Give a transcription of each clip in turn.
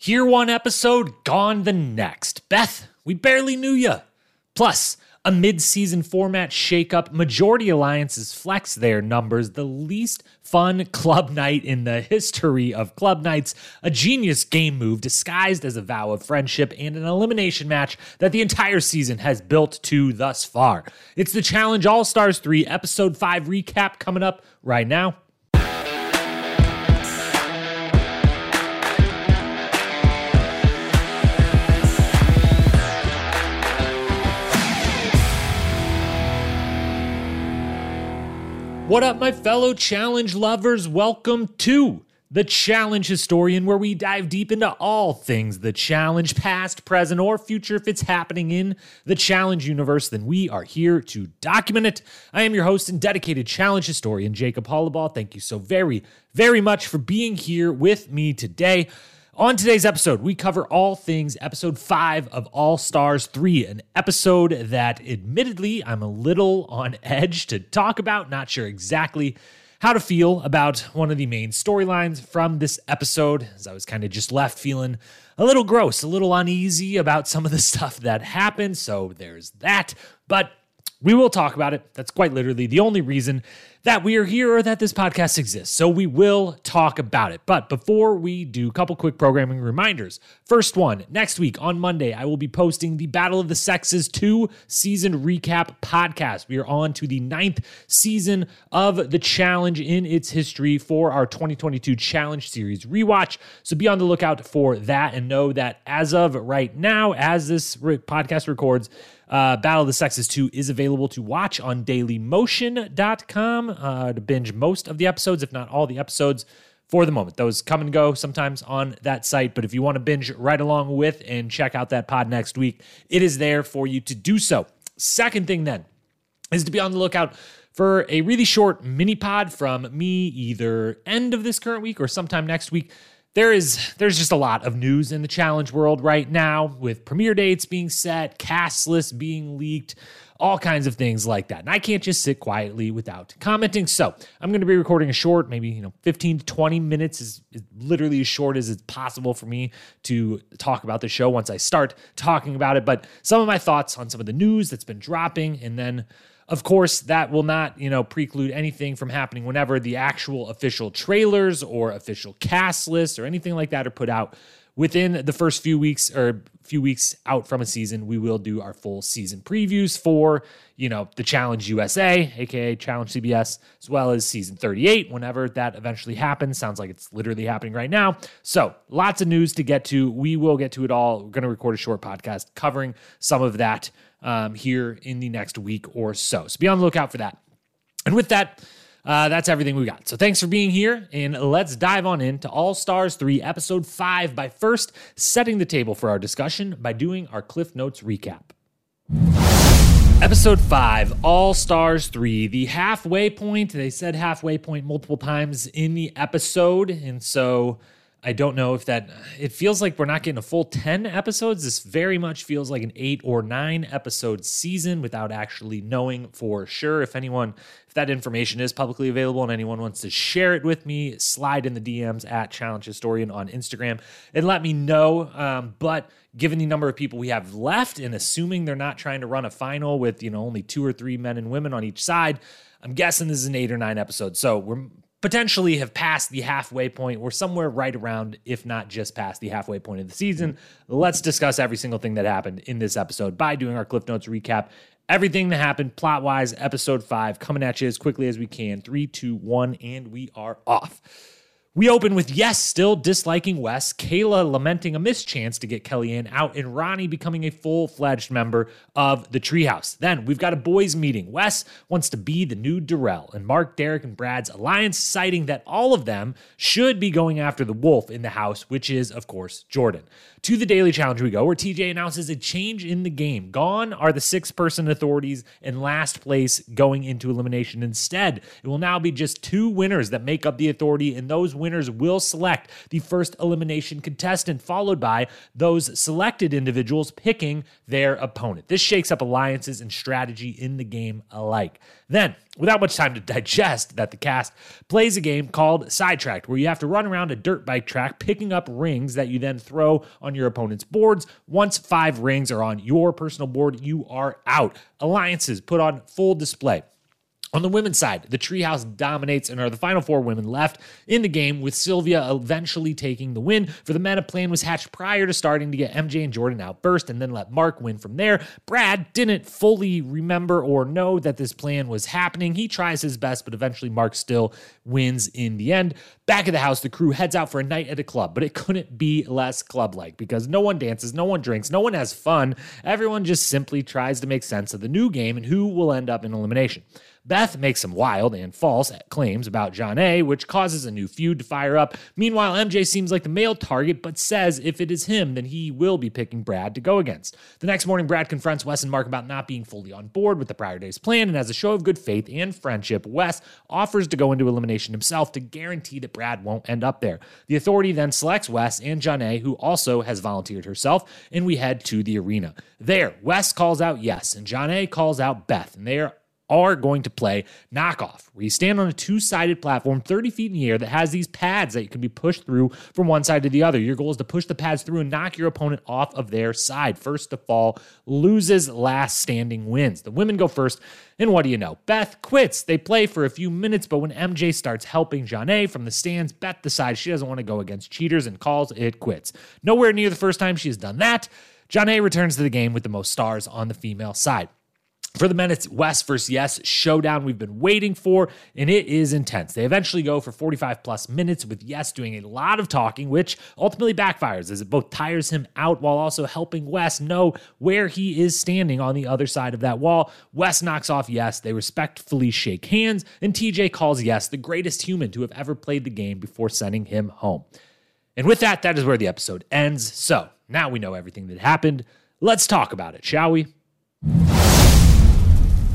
Here one episode, gone the next. Beth, we barely knew ya. Plus, a mid-season format shakeup. Majority alliances flex their numbers. The least fun club night in the history of club nights. A genius game move disguised as a vow of friendship and an elimination match that the entire season has built to thus far. It's the Challenge All Stars 3 Episode 5 recap coming up right now. What up, my fellow challenge lovers? Welcome to the Challenge Historian, where we dive deep into all things the challenge, past, present, or future. If it's happening in the challenge universe, then we are here to document it. I am your host and dedicated challenge historian, Jacob Hollaball. Thank you so very, very much for being here with me today. On today's episode, we cover all things episode five of All Stars 3, an episode that admittedly I'm a little on edge to talk about, not sure exactly how to feel about one of the main storylines from this episode, as I was kind of just left feeling a little gross, a little uneasy about some of the stuff that happened. So there's that. But we will talk about it. That's quite literally the only reason that we are here or that this podcast exists. So we will talk about it. But before we do, a couple quick programming reminders. First one, next week on Monday, I will be posting the Battle of the Sexes 2 season recap podcast. We are on to the ninth season of the challenge in its history for our 2022 challenge series rewatch. So be on the lookout for that and know that as of right now, as this podcast records, uh, Battle of the Sexes 2 is available to watch on dailymotion.com uh, to binge most of the episodes, if not all the episodes for the moment. Those come and go sometimes on that site, but if you want to binge right along with and check out that pod next week, it is there for you to do so. Second thing then is to be on the lookout for a really short mini pod from me either end of this current week or sometime next week there is there's just a lot of news in the challenge world right now with premiere dates being set, cast lists being leaked, all kinds of things like that. And I can't just sit quietly without commenting. So I'm going to be recording a short, maybe you know, 15 to 20 minutes is, is literally as short as it's possible for me to talk about the show once I start talking about it. But some of my thoughts on some of the news that's been dropping, and then of course, that will not, you know, preclude anything from happening whenever the actual official trailers or official cast lists or anything like that are put out. Within the first few weeks or few weeks out from a season, we will do our full season previews for, you know, the Challenge USA, aka Challenge CBS, as well as season 38, whenever that eventually happens. Sounds like it's literally happening right now. So, lots of news to get to. We will get to it all. We're going to record a short podcast covering some of that um, here in the next week or so. So be on the lookout for that. And with that, uh, that's everything we got. So thanks for being here, and let's dive on into All Stars 3, Episode 5, by first setting the table for our discussion by doing our Cliff Notes recap. Episode 5, All Stars 3, the halfway point. They said halfway point multiple times in the episode, and so I don't know if that it feels like we're not getting a full 10 episodes. This very much feels like an 8 or 9 episode season without actually knowing for sure if anyone if that information is publicly available and anyone wants to share it with me, slide in the DMs at Challenge Historian on Instagram and let me know. Um, but given the number of people we have left and assuming they're not trying to run a final with, you know, only two or three men and women on each side, I'm guessing this is an 8 or 9 episode. So we're potentially have passed the halfway point. We're somewhere right around, if not just past the halfway point of the season. Let's discuss every single thing that happened in this episode by doing our Cliff Notes recap. Everything that happened plot wise, episode five, coming at you as quickly as we can. Three, two, one, and we are off. We open with Yes still disliking Wes, Kayla lamenting a mischance to get Kellyanne out, and Ronnie becoming a full fledged member of the Treehouse. Then we've got a boys' meeting. Wes wants to be the new Darrell, and Mark, Derek, and Brad's alliance citing that all of them should be going after the wolf in the house, which is, of course, Jordan. To the Daily Challenge we go, where TJ announces a change in the game. Gone are the six person authorities in last place going into elimination. Instead, it will now be just two winners that make up the authority, and those winners will select the first elimination contestant, followed by those selected individuals picking their opponent. This shakes up alliances and strategy in the game alike. Then, without much time to digest that the cast plays a game called Sidetracked, where you have to run around a dirt bike track picking up rings that you then throw on your opponent's boards. Once five rings are on your personal board, you are out. Alliances put on full display. On the women's side, the Treehouse dominates and are the final four women left in the game, with Sylvia eventually taking the win. For the men, a plan was hatched prior to starting to get MJ and Jordan out first and then let Mark win from there. Brad didn't fully remember or know that this plan was happening. He tries his best, but eventually Mark still wins in the end. Back at the house, the crew heads out for a night at a club, but it couldn't be less club like because no one dances, no one drinks, no one has fun. Everyone just simply tries to make sense of the new game and who will end up in elimination. Beth makes some wild and false claims about Jonna, which causes a new feud to fire up. Meanwhile, MJ seems like the male target, but says if it is him, then he will be picking Brad to go against. The next morning, Brad confronts Wes and Mark about not being fully on board with the prior day's plan, and as a show of good faith and friendship, Wes offers to go into elimination himself to guarantee that Brad won't end up there. The authority then selects Wes and Jonna, who also has volunteered herself, and we head to the arena. There, Wes calls out yes, and Jonna calls out Beth, and they are are going to play knockoff, where you stand on a two sided platform 30 feet in the air that has these pads that you can be pushed through from one side to the other. Your goal is to push the pads through and knock your opponent off of their side. First to fall loses, last standing wins. The women go first, and what do you know? Beth quits. They play for a few minutes, but when MJ starts helping Jonna from the stands, Beth decides she doesn't want to go against cheaters and calls it quits. Nowhere near the first time she has done that. Jonna returns to the game with the most stars on the female side. For the men, it's Wes versus Yes showdown we've been waiting for, and it is intense. They eventually go for 45 plus minutes with Yes doing a lot of talking, which ultimately backfires as it both tires him out while also helping Wes know where he is standing on the other side of that wall. Wes knocks off Yes. They respectfully shake hands, and TJ calls Yes the greatest human to have ever played the game before sending him home. And with that, that is where the episode ends. So now we know everything that happened. Let's talk about it, shall we?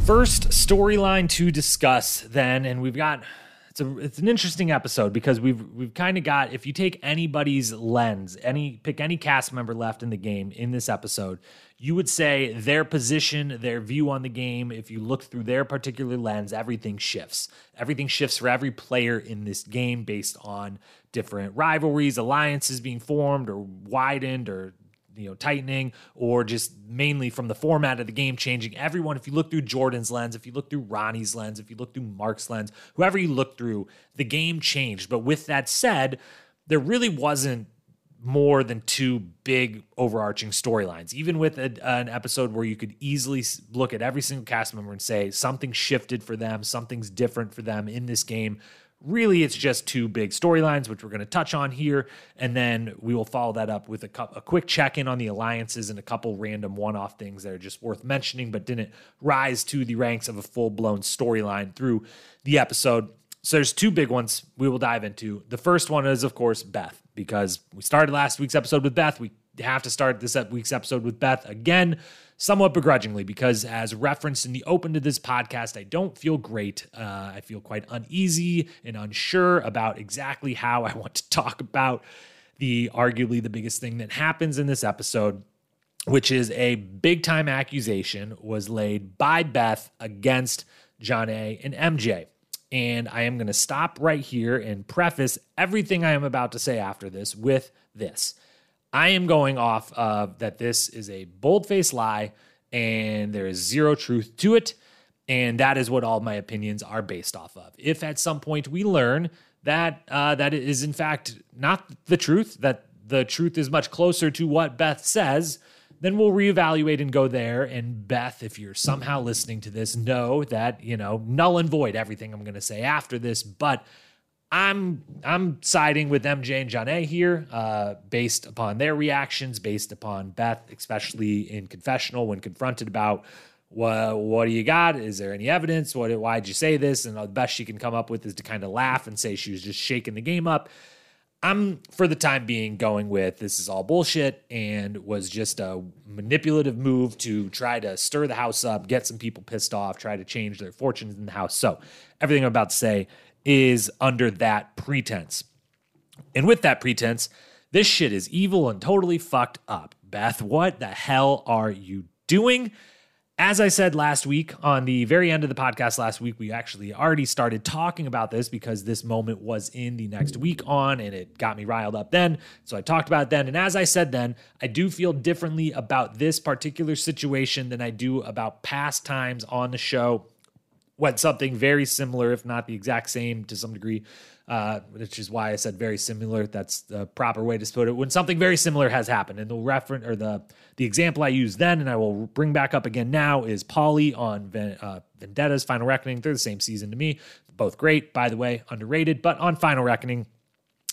First storyline to discuss then, and we've got it's a it's an interesting episode because we've we've kind of got if you take anybody's lens, any pick any cast member left in the game in this episode, you would say their position, their view on the game, if you look through their particular lens, everything shifts. Everything shifts for every player in this game based on different rivalries, alliances being formed or widened or you know tightening or just mainly from the format of the game changing. Everyone if you look through jordan's lens if you look through ronnie's lens if you look through mark's lens whoever you look through the game changed. But with that said there really wasn't more than two big overarching storylines. Even with a, an episode where you could easily look at every single cast member and say something shifted for them something's different for them in this game really it's just two big storylines which we're going to touch on here and then we will follow that up with a, cu- a quick check-in on the alliances and a couple random one-off things that are just worth mentioning but didn't rise to the ranks of a full-blown storyline through the episode. So there's two big ones we will dive into. The first one is of course beth because we started last week's episode with beth. We have to start this week's episode with beth again somewhat begrudgingly because, as referenced in the open to this podcast, I don't feel great. Uh, I feel quite uneasy and unsure about exactly how I want to talk about the arguably the biggest thing that happens in this episode, which is a big time accusation was laid by Beth against Jonna and MJ. And I am going to stop right here and preface everything I am about to say after this with this. I am going off of that this is a bold faced lie and there is zero truth to it. And that is what all my opinions are based off of. If at some point we learn that uh, that is in fact not the truth, that the truth is much closer to what Beth says, then we'll reevaluate and go there. And Beth, if you're somehow listening to this, know that, you know, null and void everything I'm going to say after this. But I'm I'm siding with MJ and Jonna here, uh, based upon their reactions, based upon Beth, especially in confessional when confronted about what what do you got? Is there any evidence? What why'd you say this? And the best she can come up with is to kind of laugh and say she was just shaking the game up. I'm for the time being going with this is all bullshit and was just a manipulative move to try to stir the house up, get some people pissed off, try to change their fortunes in the house. So everything I'm about to say is under that pretense. And with that pretense, this shit is evil and totally fucked up. Beth, what the hell are you doing? As I said last week, on the very end of the podcast last week, we actually already started talking about this because this moment was in the next week on and it got me riled up then. So I talked about it then. And as I said then, I do feel differently about this particular situation than I do about past times on the show when something very similar, if not the exact same to some degree, uh, which is why I said very similar. That's the proper way to put it. When something very similar has happened, and the reference or the the example I used then, and I will bring back up again now, is Paulie on uh, Vendetta's Final Reckoning. They're the same season to me, both great, by the way, underrated. But on Final Reckoning,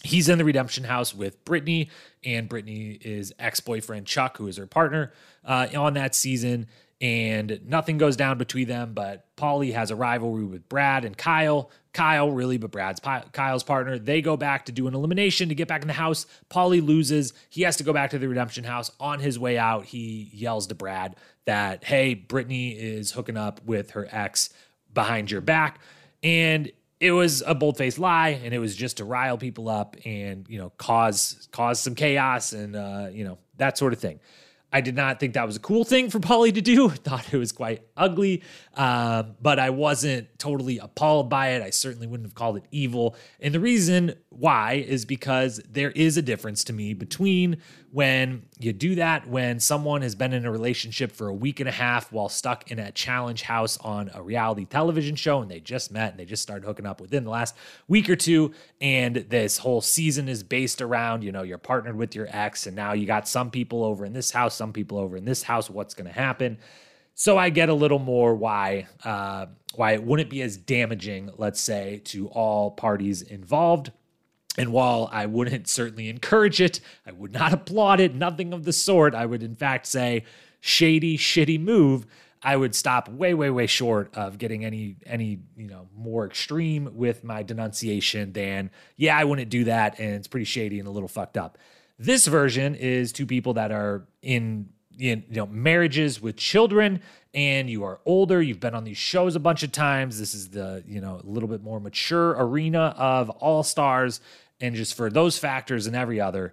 he's in the redemption house with Brittany, and Brittany is ex boyfriend Chuck, who is her partner uh, on that season and nothing goes down between them. But Paulie has a rivalry with Brad and Kyle. Kyle, really, but Brad's Kyle's partner. They go back to do an elimination to get back in the house. Paulie loses. He has to go back to the redemption house. On his way out, he yells to Brad that, hey, Brittany is hooking up with her ex behind your back. And it was a bold-faced lie and it was just to rile people up and you know cause cause some chaos and uh, you know that sort of thing I did not think that was a cool thing for Paulie to do. Thought it was quite ugly, um, but I wasn't totally appalled by it. I certainly wouldn't have called it evil. And the reason why is because there is a difference to me between when you do that when someone has been in a relationship for a week and a half while stuck in a challenge house on a reality television show and they just met and they just started hooking up within the last week or two and this whole season is based around you know you're partnered with your ex and now you got some people over in this house some people over in this house what's going to happen so I get a little more why uh, why it wouldn't be as damaging, let's say, to all parties involved. And while I wouldn't certainly encourage it, I would not applaud it, nothing of the sort. I would, in fact, say, shady, shitty move. I would stop way, way, way short of getting any, any, you know, more extreme with my denunciation than, yeah, I wouldn't do that, and it's pretty shady and a little fucked up. This version is two people that are in, you know, marriages with children, and you are older. You've been on these shows a bunch of times. This is the, you know, a little bit more mature arena of all stars and just for those factors and every other,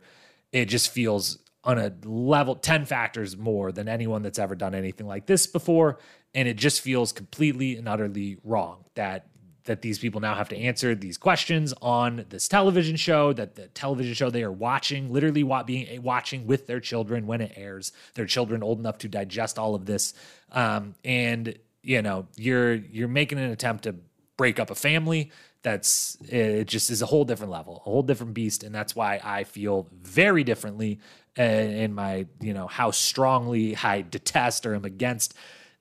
it just feels on a level 10 factors more than anyone that's ever done anything like this before. And it just feels completely and utterly wrong that that these people now have to answer these questions on this television show that the television show they are watching literally being watching with their children when it airs their children old enough to digest all of this. Um, and you know you're you're making an attempt to break up a family that's it just is a whole different level, a whole different beast, and that's why I feel very differently uh, in my you know how strongly I detest or am against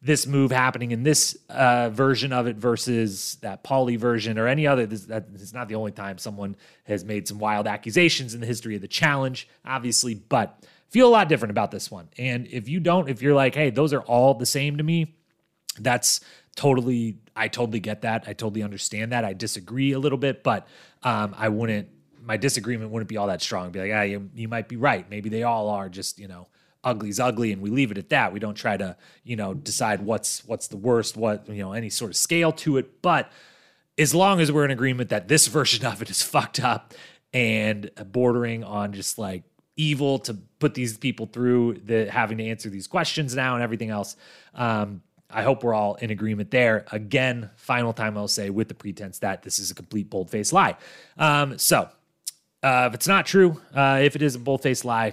this move happening in this uh, version of it versus that Paulie version or any other. This, that, it's not the only time someone has made some wild accusations in the history of the challenge, obviously, but feel a lot different about this one. And if you don't, if you're like, hey, those are all the same to me, that's totally I totally get that. I totally understand that. I disagree a little bit, but um, I wouldn't. My disagreement wouldn't be all that strong. Be like, ah, you, you might be right. Maybe they all are just you know ugly's ugly, and we leave it at that. We don't try to you know decide what's what's the worst, what you know any sort of scale to it. But as long as we're in agreement that this version of it is fucked up and bordering on just like evil to put these people through the having to answer these questions now and everything else. Um, I hope we're all in agreement there. Again, final time I'll say with the pretense that this is a complete bold faced lie. Um, so, uh, if it's not true, uh, if it is a bold faced lie,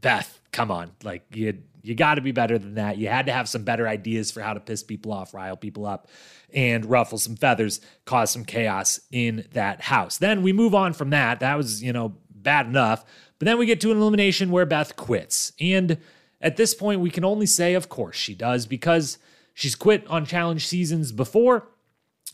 Beth, come on, like you you got to be better than that. You had to have some better ideas for how to piss people off, rile people up, and ruffle some feathers, cause some chaos in that house. Then we move on from that. That was you know bad enough, but then we get to an elimination where Beth quits and at this point, we can only say, of course, she does because she's quit on challenge seasons before.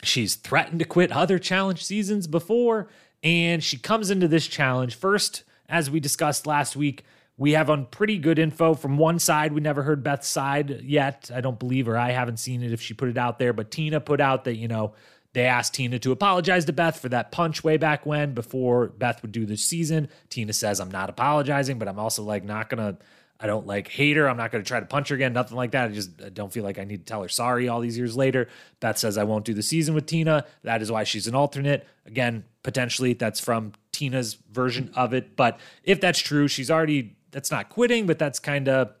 She's threatened to quit other challenge seasons before. And she comes into this challenge first, as we discussed last week. We have on pretty good info from one side. We never heard Beth's side yet. I don't believe her. I haven't seen it if she put it out there, but Tina put out that, you know, they asked Tina to apologize to Beth for that punch way back when before Beth would do the season. Tina says, I'm not apologizing, but I'm also like not going to I don't like hate her. I'm not going to try to punch her again. Nothing like that. I just I don't feel like I need to tell her sorry all these years later. Beth says I won't do the season with Tina. That is why she's an alternate. Again, potentially that's from Tina's version of it. But if that's true, she's already that's not quitting, but that's kind of,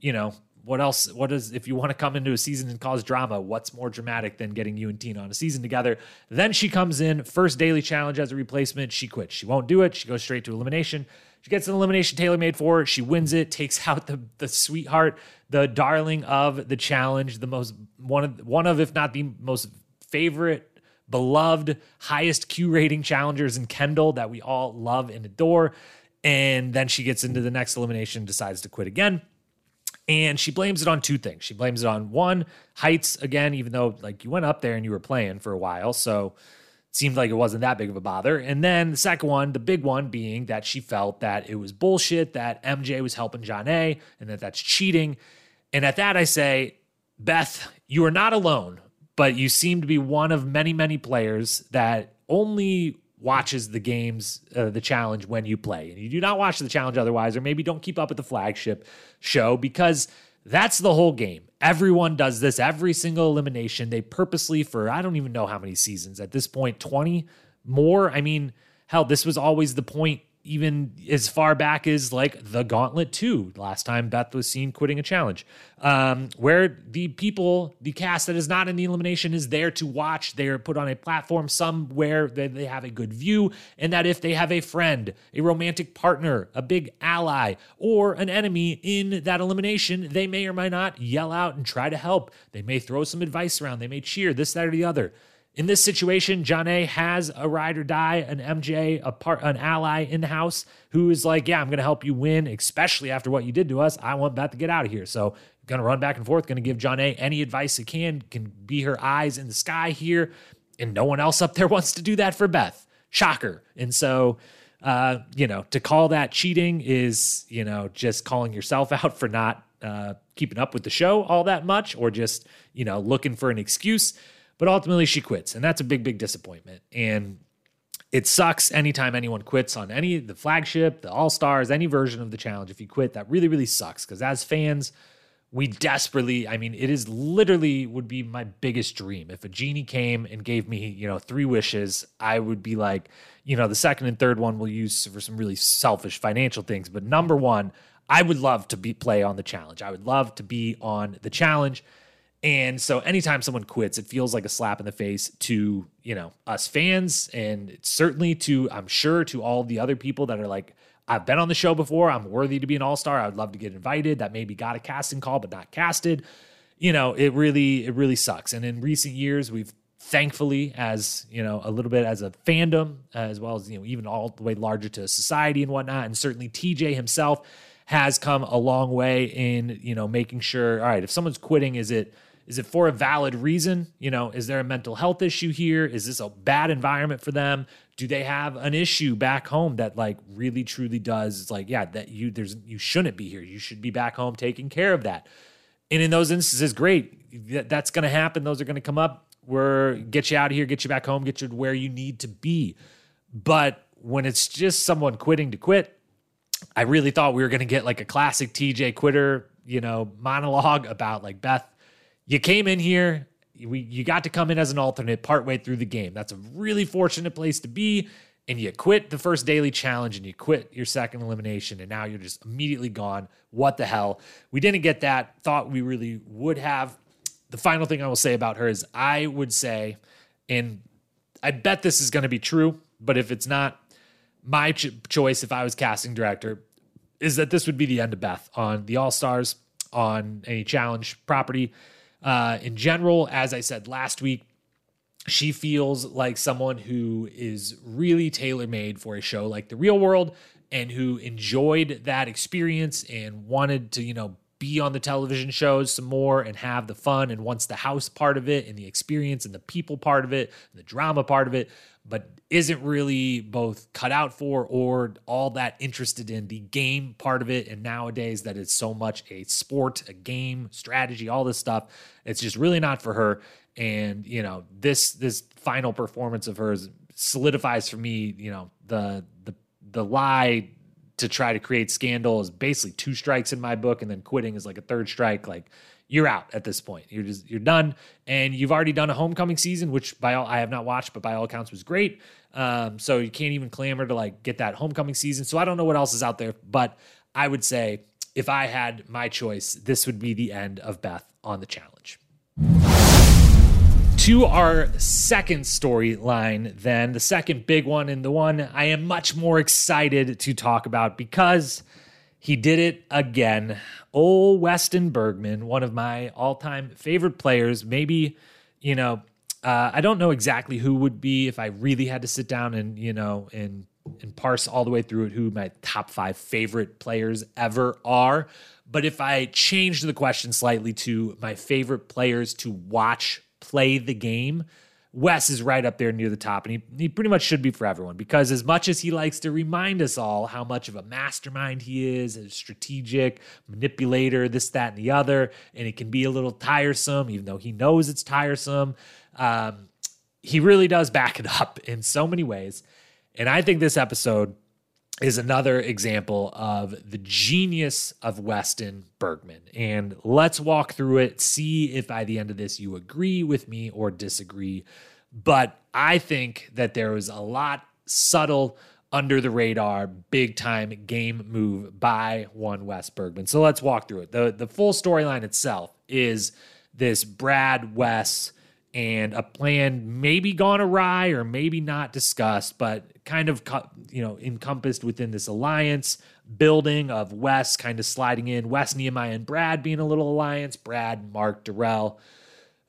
you know, what else? What is if you want to come into a season and cause drama? What's more dramatic than getting you and Tina on a season together? Then she comes in first daily challenge as a replacement. She quits. She won't do it. She goes straight to elimination. She gets an elimination tailor made for her. She wins it. Takes out the the sweetheart, the darling of the challenge, the most one of one of if not the most favorite beloved, highest Q rating challengers in Kendal that we all love and adore. And then she gets into the next elimination, decides to quit again. And she blames it on two things. She blames it on one, heights again, even though like you went up there and you were playing for a while. So it seemed like it wasn't that big of a bother. And then the second one, the big one being that she felt that it was bullshit that MJ was helping Jonna and that that's cheating. And at that, I say, Beth, you are not alone, but you seem to be one of many, many players that only watches the games, uh, the challenge when you play. And you do not watch the challenge otherwise, or maybe don't keep up with the flagship show because that's the whole game. Everyone does this every single elimination. They purposely, for I don't even know how many seasons at this point, 20 more. I mean, hell, this was always the point even as far back as like the Gauntlet 2, last time Beth was seen quitting a challenge, um, where the people, the cast that is not in the elimination is there to watch. They're put on a platform somewhere that they have a good view, and that if they have a friend, a romantic partner, a big ally, or an enemy in that elimination, they may or may not yell out and try to help. They may throw some advice around, they may cheer, this, that, or the other. In this situation, Jonna has a ride or die, an MJ, a part, an ally in the house who is like, "Yeah, I'm going to help you win, especially after what you did to us. I want Beth to get out of here." So, going to run back and forth, going to give Jonna any advice it can, can be her eyes in the sky here, and no one else up there wants to do that for Beth. Shocker. And so, uh, you know, to call that cheating is, you know, just calling yourself out for not uh, keeping up with the show all that much, or just, you know, looking for an excuse. But ultimately, she quits, and that's a big, big disappointment. And it sucks anytime anyone quits on any the flagship, the all stars, any version of the challenge. If you quit, that really, really sucks because as fans, we desperately, I mean, it is literally would be my biggest dream. If a genie came and gave me, you know, three wishes, I would be like, you know, the second and third one we'll use for some really selfish financial things. But number one, I would love to be play on the challenge. I would love to be on the challenge. And so anytime someone quits, it feels like a slap in the face to, you know, us fans and certainly to, I'm sure, to all the other people that are like, I've been on the show before. I'm worthy to be an all star. I would love to get invited. That maybe got a casting call, but not casted. You know, it really, it really sucks. And in recent years, we've thankfully, as you know, a little bit as a fandom, as well as you know, even all the way larger to society and whatnot, and certainly TJ himself has come a long way in you know making sure. All right, if someone's quitting, is it is it for a valid reason? You know, is there a mental health issue here? Is this a bad environment for them? Do they have an issue back home that like really truly does it's like, yeah, that you there's you shouldn't be here. You should be back home taking care of that. And in those instances, great. That's gonna happen. Those are gonna come up. We're get you out of here, get you back home, get you where you need to be. But when it's just someone quitting to quit, I really thought we were gonna get like a classic TJ quitter, you know, monologue about like Beth you came in here, we, you got to come in as an alternate partway through the game. That's a really fortunate place to be. And you quit the first daily challenge and you quit your second elimination, and now you're just immediately gone. What the hell? We didn't get that. Thought we really would have. The final thing I will say about her is I would say, and I bet this is going to be true, but if it's not, my ch- choice if I was casting director is that this would be the end of Beth on the All Stars, on any challenge property. Uh, in general, as I said last week, she feels like someone who is really tailor made for a show like The Real World and who enjoyed that experience and wanted to, you know, be on the television shows some more and have the fun and wants the house part of it and the experience and the people part of it, and the drama part of it, but isn't really both cut out for or all that interested in the game part of it. And nowadays, that it's so much a sport, a game, strategy, all this stuff. It's just really not for her. And you know, this this final performance of hers solidifies for me, you know, the the the lie to try to create scandal is basically two strikes in my book, and then quitting is like a third strike. Like you're out at this point. You're just you're done, and you've already done a homecoming season, which by all I have not watched, but by all accounts was great. Um, so you can't even clamor to like get that homecoming season. So I don't know what else is out there, but I would say if I had my choice, this would be the end of Beth on the challenge. To our second storyline, then, the second big one, and the one I am much more excited to talk about because he did it again. Old Weston Bergman, one of my all time favorite players. Maybe, you know, uh, I don't know exactly who would be if I really had to sit down and, you know, and and parse all the way through it who my top five favorite players ever are. But if I change the question slightly to my favorite players to watch play the game, Wes is right up there near the top, and he, he pretty much should be for everyone because as much as he likes to remind us all how much of a mastermind he is, a strategic manipulator, this, that, and the other, and it can be a little tiresome, even though he knows it's tiresome, um, he really does back it up in so many ways. And I think this episode is another example of the genius of Weston Bergman. And let's walk through it, see if by the end of this you agree with me or disagree. But I think that there was a lot subtle, under the radar, big time game move by one Wes Bergman. So let's walk through it. The, the full storyline itself is this Brad Wes and a plan maybe gone awry or maybe not discussed, but kind of you know encompassed within this alliance building of Wes kind of sliding in, Wes Nehemiah and Brad being a little alliance, Brad, Mark, Darrell,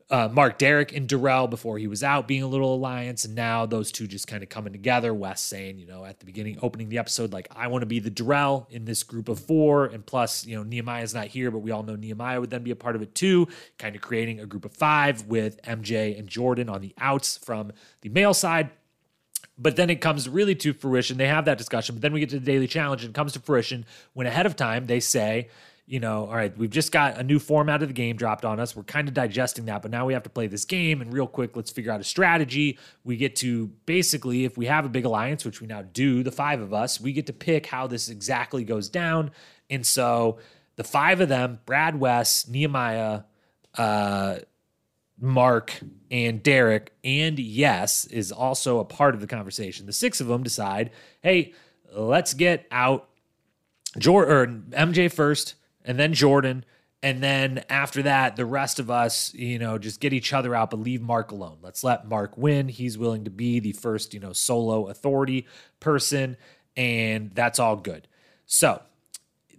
uh, Mark Derek and Darrell before he was out being a little alliance, and now those two just kind of coming together. Wes saying, you know, at the beginning, opening the episode, like I want to be the Darrell in this group of four, and plus, you know, Nehemiah's not here, but we all know Nehemiah would then be a part of it too, kind of creating a group of five with MJ and Jordan on the outs from the male side. But then it comes really to fruition. They have that discussion, but then we get to the daily challenge and it comes to fruition when ahead of time they say, you know, all right, we've just got a new format of the game dropped on us. We're kind of digesting that, but now we have to play this game. And real quick, let's figure out a strategy. We get to basically, if we have a big alliance, which we now do, the five of us, we get to pick how this exactly goes down. And so the five of them, Brad Wes, Nehemiah, uh, Mark, and Derek, and yes, is also a part of the conversation. The six of them decide, hey, let's get out George or MJ first and then Jordan. And then after that, the rest of us, you know, just get each other out, but leave Mark alone. Let's let Mark win. He's willing to be the first, you know, solo authority person, and that's all good. So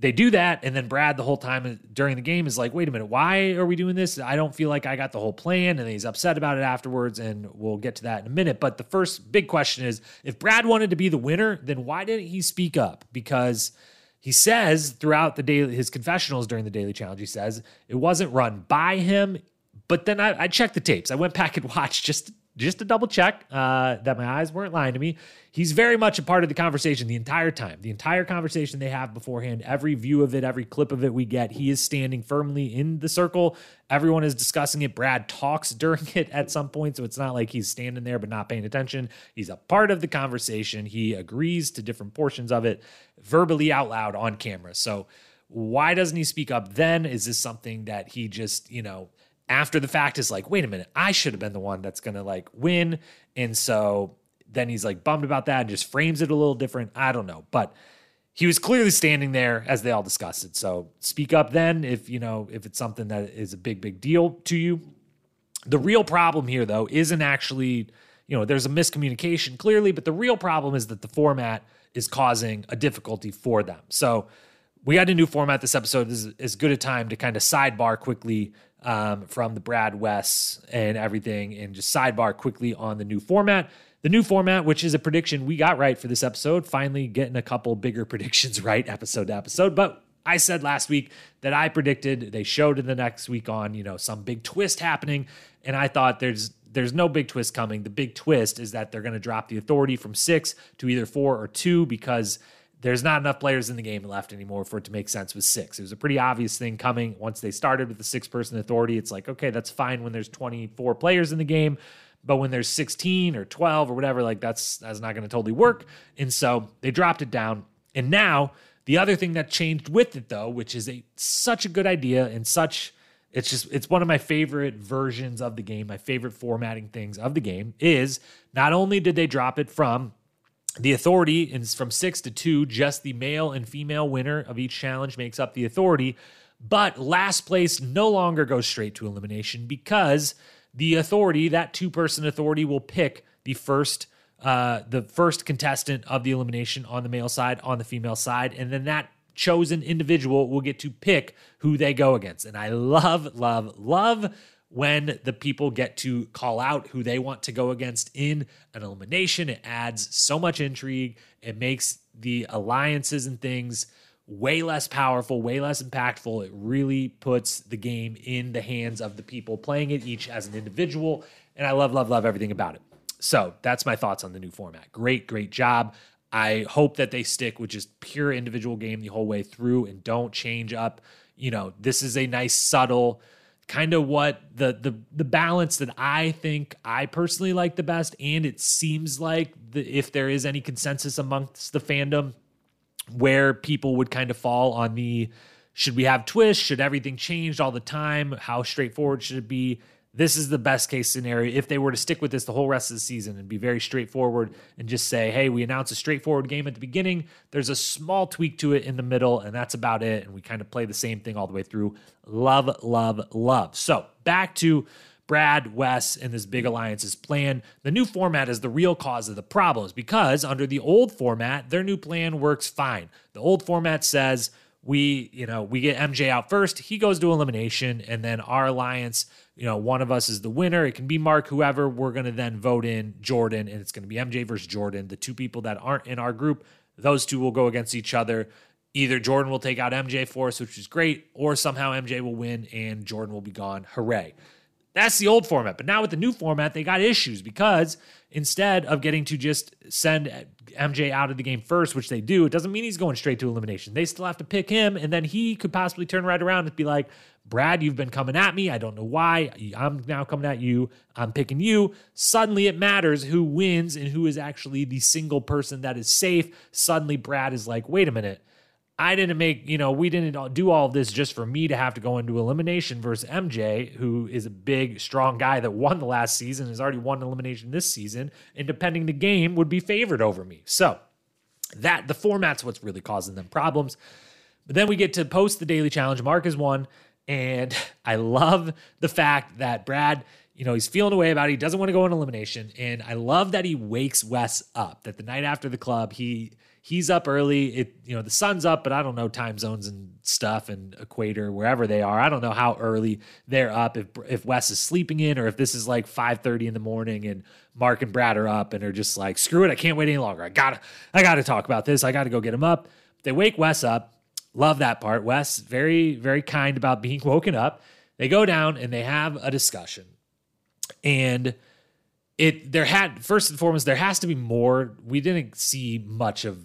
they do that, and then Brad the whole time during the game is like, "Wait a minute, why are we doing this? I don't feel like I got the whole plan." And he's upset about it afterwards, and we'll get to that in a minute. But the first big question is, if Brad wanted to be the winner, then why didn't he speak up? Because he says throughout the daily his confessionals during the daily challenge, he says it wasn't run by him. But then I, I checked the tapes. I went back and watched just just to double check uh, that my eyes weren't lying to me. He's very much a part of the conversation the entire time. The entire conversation they have beforehand, every view of it, every clip of it we get, he is standing firmly in the circle. Everyone is discussing it. Brad talks during it at some point, so it's not like he's standing there but not paying attention. He's a part of the conversation. He agrees to different portions of it verbally out loud on camera. So why doesn't he speak up then? Is this something that he just, you know, after the fact is like, wait a minute, I should have been the one that's gonna like win. And so then he's like bummed about that and just frames it a little different. I don't know. But he was clearly standing there as they all discussed it. So speak up then if you know if it's something that is a big, big deal to you. The real problem here though isn't actually, you know, there's a miscommunication clearly, but the real problem is that the format is causing a difficulty for them. So we got a new format this episode. This is as good a time to kind of sidebar quickly um, from the Brad Wes and everything, and just sidebar quickly on the new format. The new format, which is a prediction we got right for this episode, finally getting a couple bigger predictions right episode to episode. But I said last week that I predicted they showed in the next week on, you know, some big twist happening. And I thought there's there's no big twist coming. The big twist is that they're going to drop the authority from six to either four or two because there's not enough players in the game left anymore for it to make sense with six. It was a pretty obvious thing coming once they started with the six person authority. It's like, okay, that's fine when there's 24 players in the game. But when there's 16 or 12 or whatever, like that's that's not going to totally work. And so they dropped it down. And now the other thing that changed with it though, which is a such a good idea and such it's just it's one of my favorite versions of the game, my favorite formatting things of the game is not only did they drop it from the authority is from six to two, just the male and female winner of each challenge makes up the authority. But last place no longer goes straight to elimination because the authority, that two person authority, will pick the first uh, the first contestant of the elimination on the male side, on the female side, and then that chosen individual will get to pick who they go against. And I love, love, love when the people get to call out who they want to go against in an elimination. It adds so much intrigue. It makes the alliances and things way less powerful, way less impactful. It really puts the game in the hands of the people playing it, each as an individual. And I love, love, love everything about it. So that's my thoughts on the new format. Great, great job. I hope that they stick with just pure individual game the whole way through and don't change up. You know, this is a nice, subtle kind of what the the the balance that I think I personally like the best, and it seems like the, if there is any consensus amongst the fandom, where people would kind of fall on the should we have twists? Should everything change all the time? How straightforward should it be? This is the best case scenario if they were to stick with this the whole rest of the season and be very straightforward and just say, hey, we announce a straightforward game at the beginning. There's a small tweak to it in the middle, and that's about it. And we kind of play the same thing all the way through. Love, love, love. So back to Brad, Wes, and this big alliance's plan. The new format is the real cause of the problems because under the old format, their new plan works fine. The old format says, we, you know, we get MJ out first, he goes to elimination, and then our alliance you know, one of us is the winner. It can be Mark, whoever. We're to then vote in Jordan, and it's to be MJ versus Jordan. The two people that aren't in our group, those two will go against each other. Either Jordan will take out MJ for us, which is great, or somehow MJ will win and Jordan will be gone. Hooray. That's the old format. But now with the new format, they got issues because instead of getting to just send MJ out of the game first, which they do, it doesn't mean he's going straight to elimination. They still have to pick him, and then he could possibly turn right around and be like, Brad, you've been coming at me. I don't know why. I'm now coming at you. I'm picking you. Suddenly it matters who wins and who is actually the single person that is safe. Suddenly Brad is like, wait a minute. I didn't make, you know, we didn't do all of this just for me to have to go into elimination versus MJ, who is a big, strong guy that won the last season, has already won elimination this season, and depending the game would be favored over me. So that the format's what's really causing them problems. But then we get to post the daily challenge. Mark has won. And I love the fact that Brad, you know, he's feeling away about it. He doesn't want to go in elimination. And I love that he wakes Wes up, that the night after the club, he he's up early. It, you know, the sun's up, but I don't know time zones and stuff and equator, wherever they are. I don't know how early they're up, if if Wes is sleeping in, or if this is like 5:30 in the morning and Mark and Brad are up and are just like, screw it, I can't wait any longer. I gotta, I gotta talk about this. I gotta go get him up. They wake Wes up Love that part. Wes, very, very kind about being woken up. They go down and they have a discussion. And it there had first and foremost, there has to be more. We didn't see much of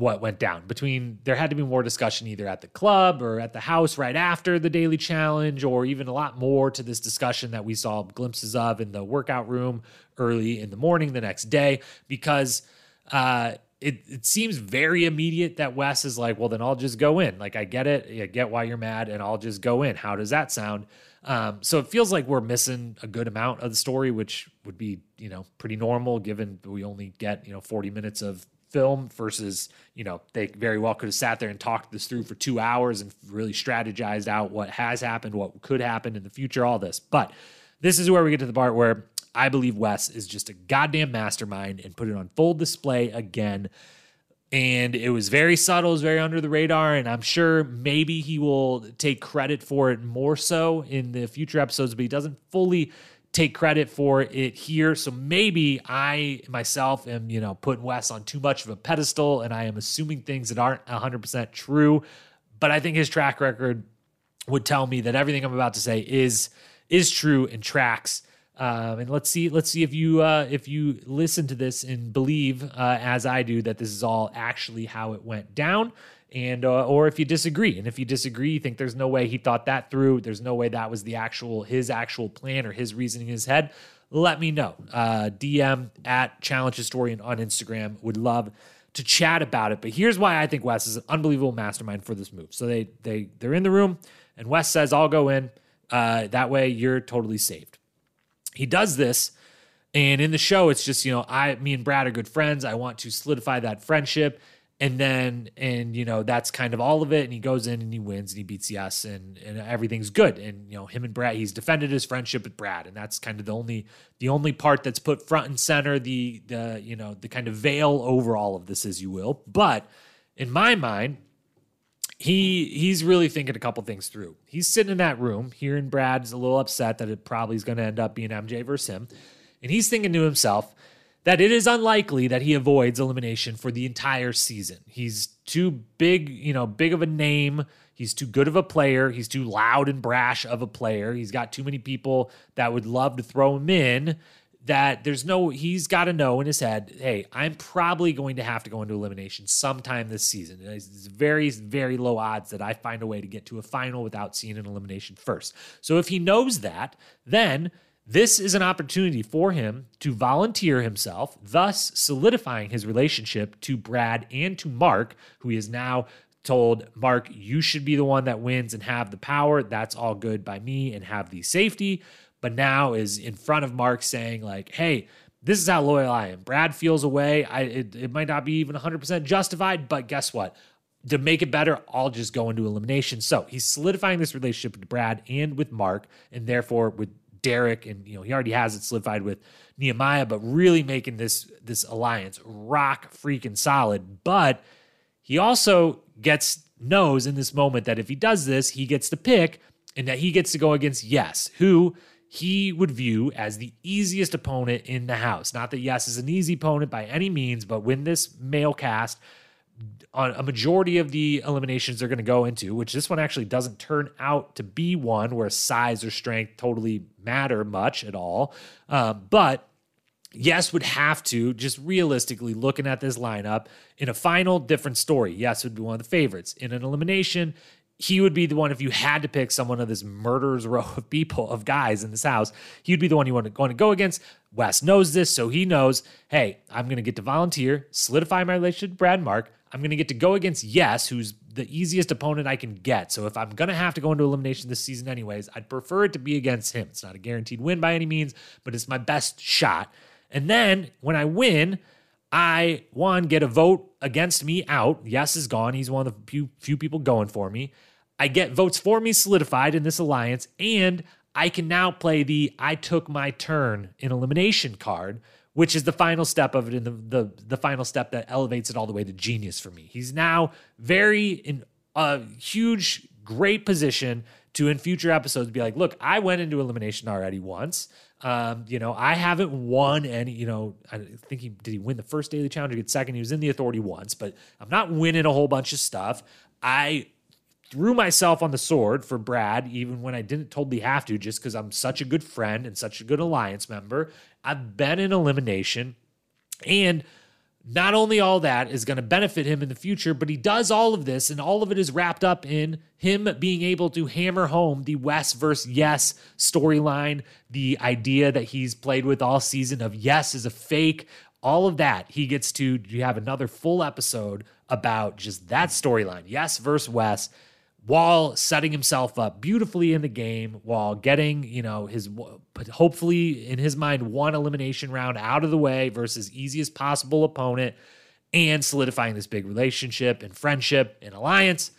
what went down between there had to be more discussion either at the club or at the house right after the daily challenge or even a lot more to this discussion that we saw glimpses of in the workout room early in the morning the next day because uh it, it seems very immediate that Wes is like, well, then I'll just go in. Like, I get it. I get why you're mad, and I'll just go in. How does that sound? Um, so it feels like we're missing a good amount of the story, which would be, you know, pretty normal given we only get, you know, 40 minutes of film versus, you know, they very well could have sat there and talked this through for two hours and really strategized out what has happened, what could happen in the future, all this. But this is where we get to the part where I believe Wes is just a goddamn mastermind and put it on full display again. And it was very subtle, it was very under the radar. And I'm sure maybe he will take credit for it more so in the future episodes, but he doesn't fully take credit for it here. So maybe I myself am, you know, putting Wes on too much of a pedestal and I am assuming things that aren't 100% true. But I think his track record would tell me that everything I'm about to say is is true and tracks. Um, and let's see, let's see if you uh, if you listen to this and believe uh, as I do that this is all actually how it went down, and uh, or if you disagree. And if you disagree, you think there's no way he thought that through, there's no way that was the actual his actual plan or his reasoning in his head. Let me know. Uh, DM at Challenge Historian on Instagram. Would love to chat about it. But here's why I think Wes is an unbelievable mastermind for this move. So they they they're in the room, and Wes says, "I'll go in. Uh, that way, you're totally saved." He does this, and in the show, it's just you know, I, me and Brad are good friends. I want to solidify that friendship and then and you know that's kind of all of it. And he goes in and he wins and he beats yes and and everything's good. And you know him and brad he's defended his friendship with brad. And that's kind of the only the only part that's put front and center the the you know the kind of veil over all of this as you will. But in my mind he he's really thinking a couple things through. He's sitting in that room. Hearing brad's a little upset that it probably is going to end up being mj versus him. And he's thinking to himself that it is unlikely that he avoids elimination for the entire season. He's too big, you know, big of a name. He's too good of a player. He's too loud and brash of a player. He's got too many people that would love to throw him in. That there's no, he's got to know in his head, hey, I'm probably going to have to go into elimination sometime this season. It's very, very low odds that I find a way to get to a final without seeing an elimination first. So if he knows that, then this is an opportunity for him to volunteer himself, thus solidifying his relationship to Brad and to Mark, who he is now told, Mark, you should be the one that wins and have the power. That's all good by me and have the safety. But now is in front of Mark saying, like, hey, this is how loyal I am. Brad feels away. I it, it might not be even 100% justified, but guess what? To make it better, I'll just go into elimination. So he's solidifying this relationship with Brad and with Mark, and therefore with Derek, and you know he already has it solidified with Nehemiah, but really making this this alliance rock freaking solid. But he also gets knows in this moment that if he does this, he gets to pick, and that he gets to go against Yes, who he would view as the easiest opponent in the house. Not that Yes is an easy opponent by any means, but when this male cast on a majority of the eliminations they're going to go into, which this one actually doesn't turn out to be one where size or strength totally matter much at all. Um, but Yes would have to, just realistically looking at this lineup, in a final, different story. Yes would be one of the favorites. In an elimination, he would be the one if you had to pick someone of this murderer's row of people of guys in this house he would be the one you want to, want to go against wes knows this so he knows hey i'm going to get to volunteer solidify my relationship with brad mark I'm going to get to go against Yes, who's the easiest opponent I can get. So if I'm going to have to go into elimination this season, anyways, I'd prefer it to be against him. It's not a guaranteed win by any means, but it's my best shot. And then when I win, I one get a vote against me out. Yes is gone. He's one of the few few people going for me. I get votes for me solidified in this alliance, and I can now play the I took my turn in elimination card which is the final step of it and the, the the final step that elevates it all the way to genius for me. He's now very in a huge, great position to in future episodes be like, look, I went into elimination already once. Um, you know, I haven't won any, you know, I think he did he win the first daily challenge or get second. He was in the authority once, but I'm not winning a whole bunch of stuff. I threw myself on the sword for Brad, even when I didn't totally have to, just because I'm such a good friend and such a good alliance member. I've been in elimination. And not only all that is going to benefit him in the future, but he does all of this, and all of it is wrapped up in him being able to hammer home the Wes versus Yes storyline, the idea that he's played with all season of Yes is a fake, all of that. He gets to have another full episode about just that storyline, Yes versus Wes while setting himself up beautifully in the game, while getting, you know, his hopefully in his mind one elimination round out of the way versus easiest possible opponent and solidifying this big relationship and friendship and alliance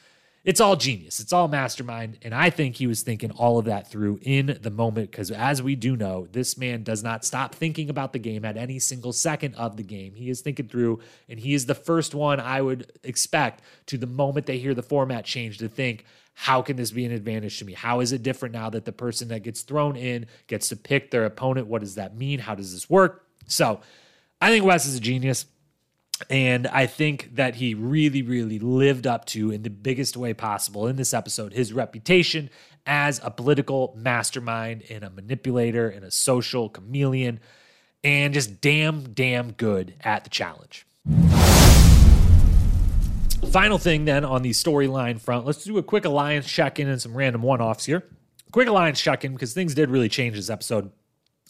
it's all genius. It's all mastermind. And I think he was thinking all of that through in the moment because, as we do know, this man does not stop thinking about the game at any single second of the game. He is thinking through, and he is the first one I would expect to the moment they hear the format change to think, how can this be an advantage to me? How is it different now that the person that gets thrown in gets to pick their opponent? What does that mean? How does this work? So I think Wes is a genius. And I think that he really, really lived up to, in the biggest way possible in this episode, his reputation as a political mastermind and a manipulator and a social chameleon, and just damn, damn good at the challenge. Final thing then on the storyline front, let's do a quick alliance check in and some random one offs here. Quick alliance check in because things did really change this episode.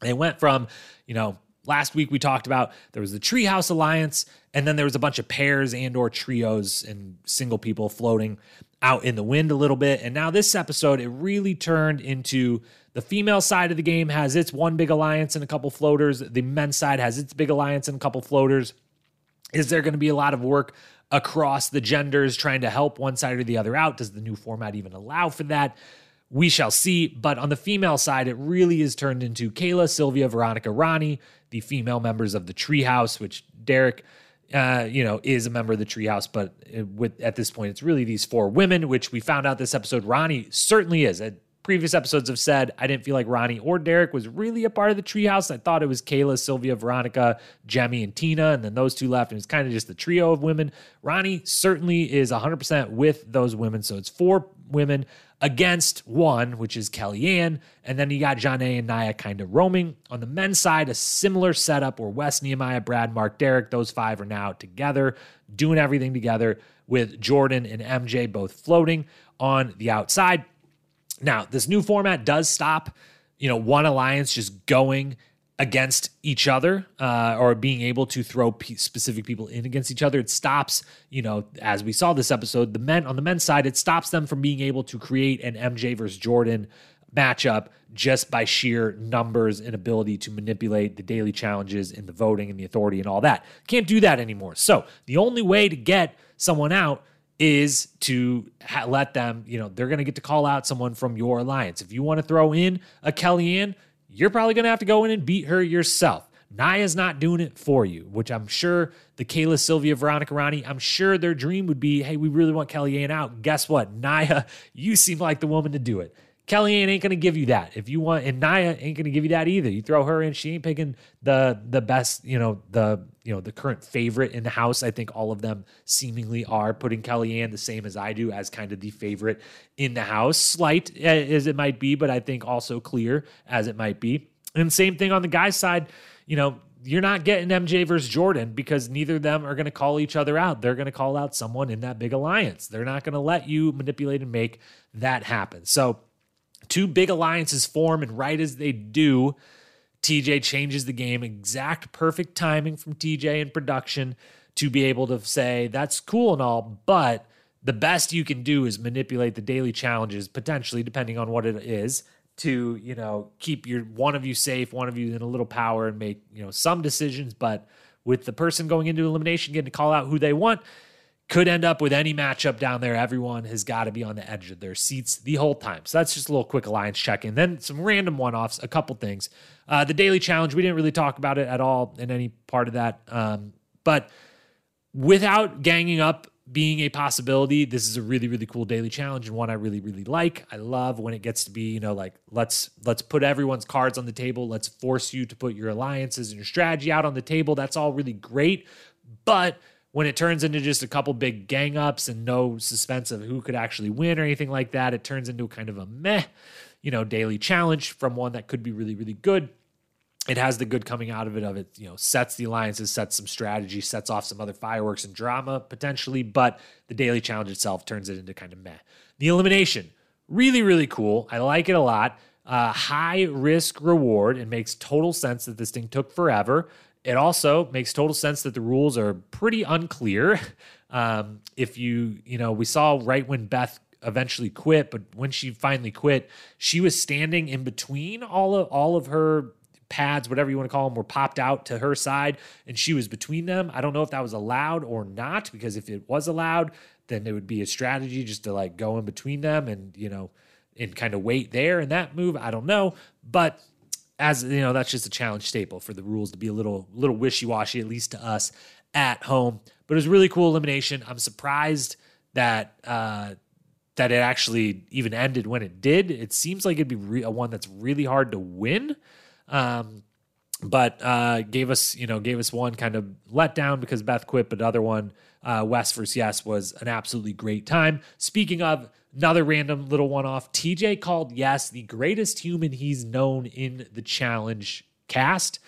They went from, you know, last week we talked about there was the Treehouse Alliance, and then there was a bunch of pairs and or trios and single people floating out in the wind a little bit. And now this episode, it really turned into the female side of the game has its one big alliance and a couple floaters. The men's side has its big alliance and a couple floaters. Is there going to be a lot of work across the genders trying to help one side or the other out? Does the new format even allow for that? We shall see. But on the female side, it really is turned into Kayla, Sylvia, Veronica, Ronnie, the female members of the Treehouse, which Derek, uh, you know, is a member of the Treehouse. But with at this point, it's really these four women, which we found out this episode. Ronnie certainly is. At previous episodes have said, I didn't feel like Ronnie or Derek was really a part of the treehouse. I thought it was Kayla, Sylvia, Veronica, Jemmye, and Tina, and then those two left. And it's kind of just the trio of women. Ronnie certainly is 100% with those women. So it's four women against one, which is Kellyanne. And then you got Jonna and Nia kind of roaming. On the men's side, a similar setup where Wes, Nehemiah, Brad, Mark, Derek, those five are now together, doing everything together with Jordan and MJ both floating on the outside. Now, this new format does stop, you know, one alliance just going against each other uh, or being able to throw p- specific people in against each other. It stops, you know, as we saw this episode, the men on the men's side, it stops them from being able to create an MJ versus Jordan matchup just by sheer numbers and ability to manipulate the daily challenges and the voting and the authority and all that. Can't do that anymore. So the only way to get someone out is to ha- let them, you know, they're going to get to call out someone from your alliance. If you want to throw in a Kellyanne, you're probably going to have to go in and beat her yourself. Nia's not doing it for you, which I'm sure the Kayla, Sylvia, Veronica, Ronnie, I'm sure their dream would be, hey, we really want Kellyanne out. Guess what? Nia, you seem like the woman to do it. Kellyanne ain't to give you that. If you want, and Nia ain't to give you that either. You throw her in, she ain't picking the the best, you know, the you know the current favorite in the house. I think all of them seemingly are putting Kellyanne the same as I do as kind of the favorite in the house, slight eh, as it might be, but I think also clear as it might be. And same thing on the guy's side, you know, you're not getting MJ versus Jordan because neither of them are going to call each other out. They're going to call out someone in that big alliance. They're not going to let you manipulate and make that happen. So Two big alliances form, and right as they do, TJ changes the game. Exact perfect timing from TJ in production to be able to say, that's cool and all, but the best you can do is manipulate the daily challenges, potentially, depending on what it is, to, you know, keep your one of you safe, one of you in a little power and make, you know, some decisions. But with the person going into elimination getting to call out who they want, could end up with any matchup down there. Everyone has got to be on the edge of their seats the whole time. So that's just a little quick alliance check in. Then some random one offs, a couple things. Uh, the daily challenge, we didn't really talk about it at all in any part of that. Um, but without ganging up being a possibility, this is a really, really cool daily challenge and one I really, really like. I love when it gets to be, you know, like let's let's put everyone's cards on the table. Let's force you to put your alliances and your strategy out on the table. That's all really great. But when it turns into just a couple big gang ups and no suspense of who could actually win or anything like that, it turns into kind of a meh, you know, daily challenge from one that could be really, really good. It has the good coming out of it, of it, you know, sets the alliances, sets some strategy, sets off some other fireworks and drama potentially, but the daily challenge itself turns it into kind of meh. The elimination, really, really cool. I like it a lot. Uh, high risk reward. It makes total sense that this thing took forever. It also makes total sense that the rules are pretty unclear. Um, if you, you know, we saw right when Beth eventually quit, but when she finally quit, she was standing in between all of all of her pads, whatever you want to call them, were popped out to her side, and she was between them. I don't know if that was allowed or not, because if it was allowed, then it would be a strategy just to like go in between them and you know, and kind of wait there in that move. I don't know, but as you know, that's just a challenge staple for the rules to be a little little wishy washy, at least to us at home. But it was really cool elimination. I'm surprised that uh, that it actually even ended when it did. It seems like it'd be re- a one that's really hard to win. Um, but uh, gave us, you know, gave us one kind of letdown because Beth quit, but the other one, uh, Wes versus Yes, was an absolutely great time. Speaking of Another random little one off. TJ called Yes the greatest human he's known in the challenge cast.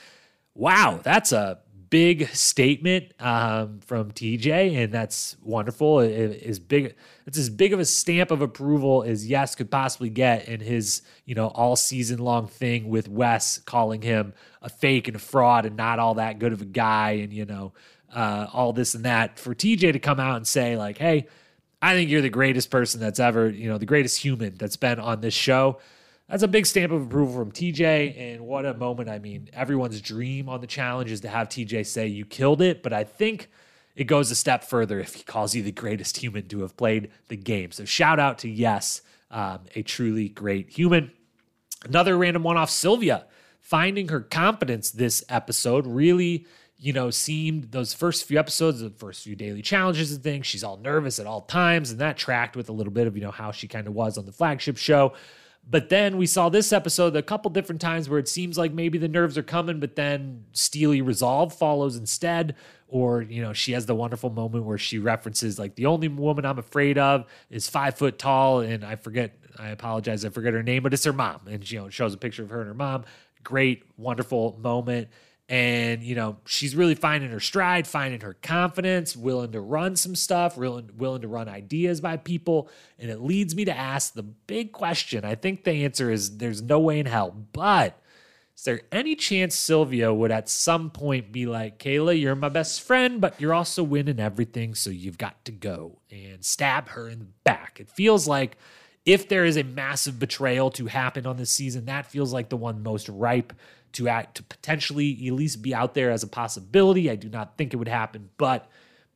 Wow, that's a big statement um, from TJ, and that's wonderful. It is big. It's as big of a stamp of approval as Yes could possibly get in his, you know, all season long thing with Wes calling him a fake and a fraud and not all that good of a guy, and you know, uh, all this and that. For TJ to come out and say like, "Hey, I think you're the greatest person that's ever, you know, the greatest human that's been on this show." That's a big stamp of approval from TJ. And what a moment. I mean, everyone's dream on the challenge is to have TJ say, You killed it. But I think it goes a step further if he calls you the greatest human to have played the game. So shout out to Yes, um, a truly great human. Another random one off Sylvia, finding her confidence this episode really you know, seemed those first few episodes, the first few daily challenges and things, she's all nervous at all times. And that tracked with a little bit of, you know, how she kind of was on the flagship show. But then we saw this episode a couple different times where it seems like maybe the nerves are coming, but then steely resolve follows instead. Or, you know, she has the wonderful moment where she references, like, the only woman I'm afraid of is five foot tall. And I forget, I apologize, I forget her name, but it's her mom. And, you know, shows a picture of her and her mom. Great, wonderful moment and you know she's really finding her stride finding her confidence willing to run some stuff willing, willing to run ideas by people. And it leads me to ask the big question. I think the answer is there's no way in hell. But is there any chance sylvia would at some point be like kayla you're my best friend but you're also winning everything so you've got to go and stab her in the back. It feels like if there is a massive betrayal to happen on this season that feels like the one most ripe to act to potentially at least be out there as a possibility. I do not think it would happen, but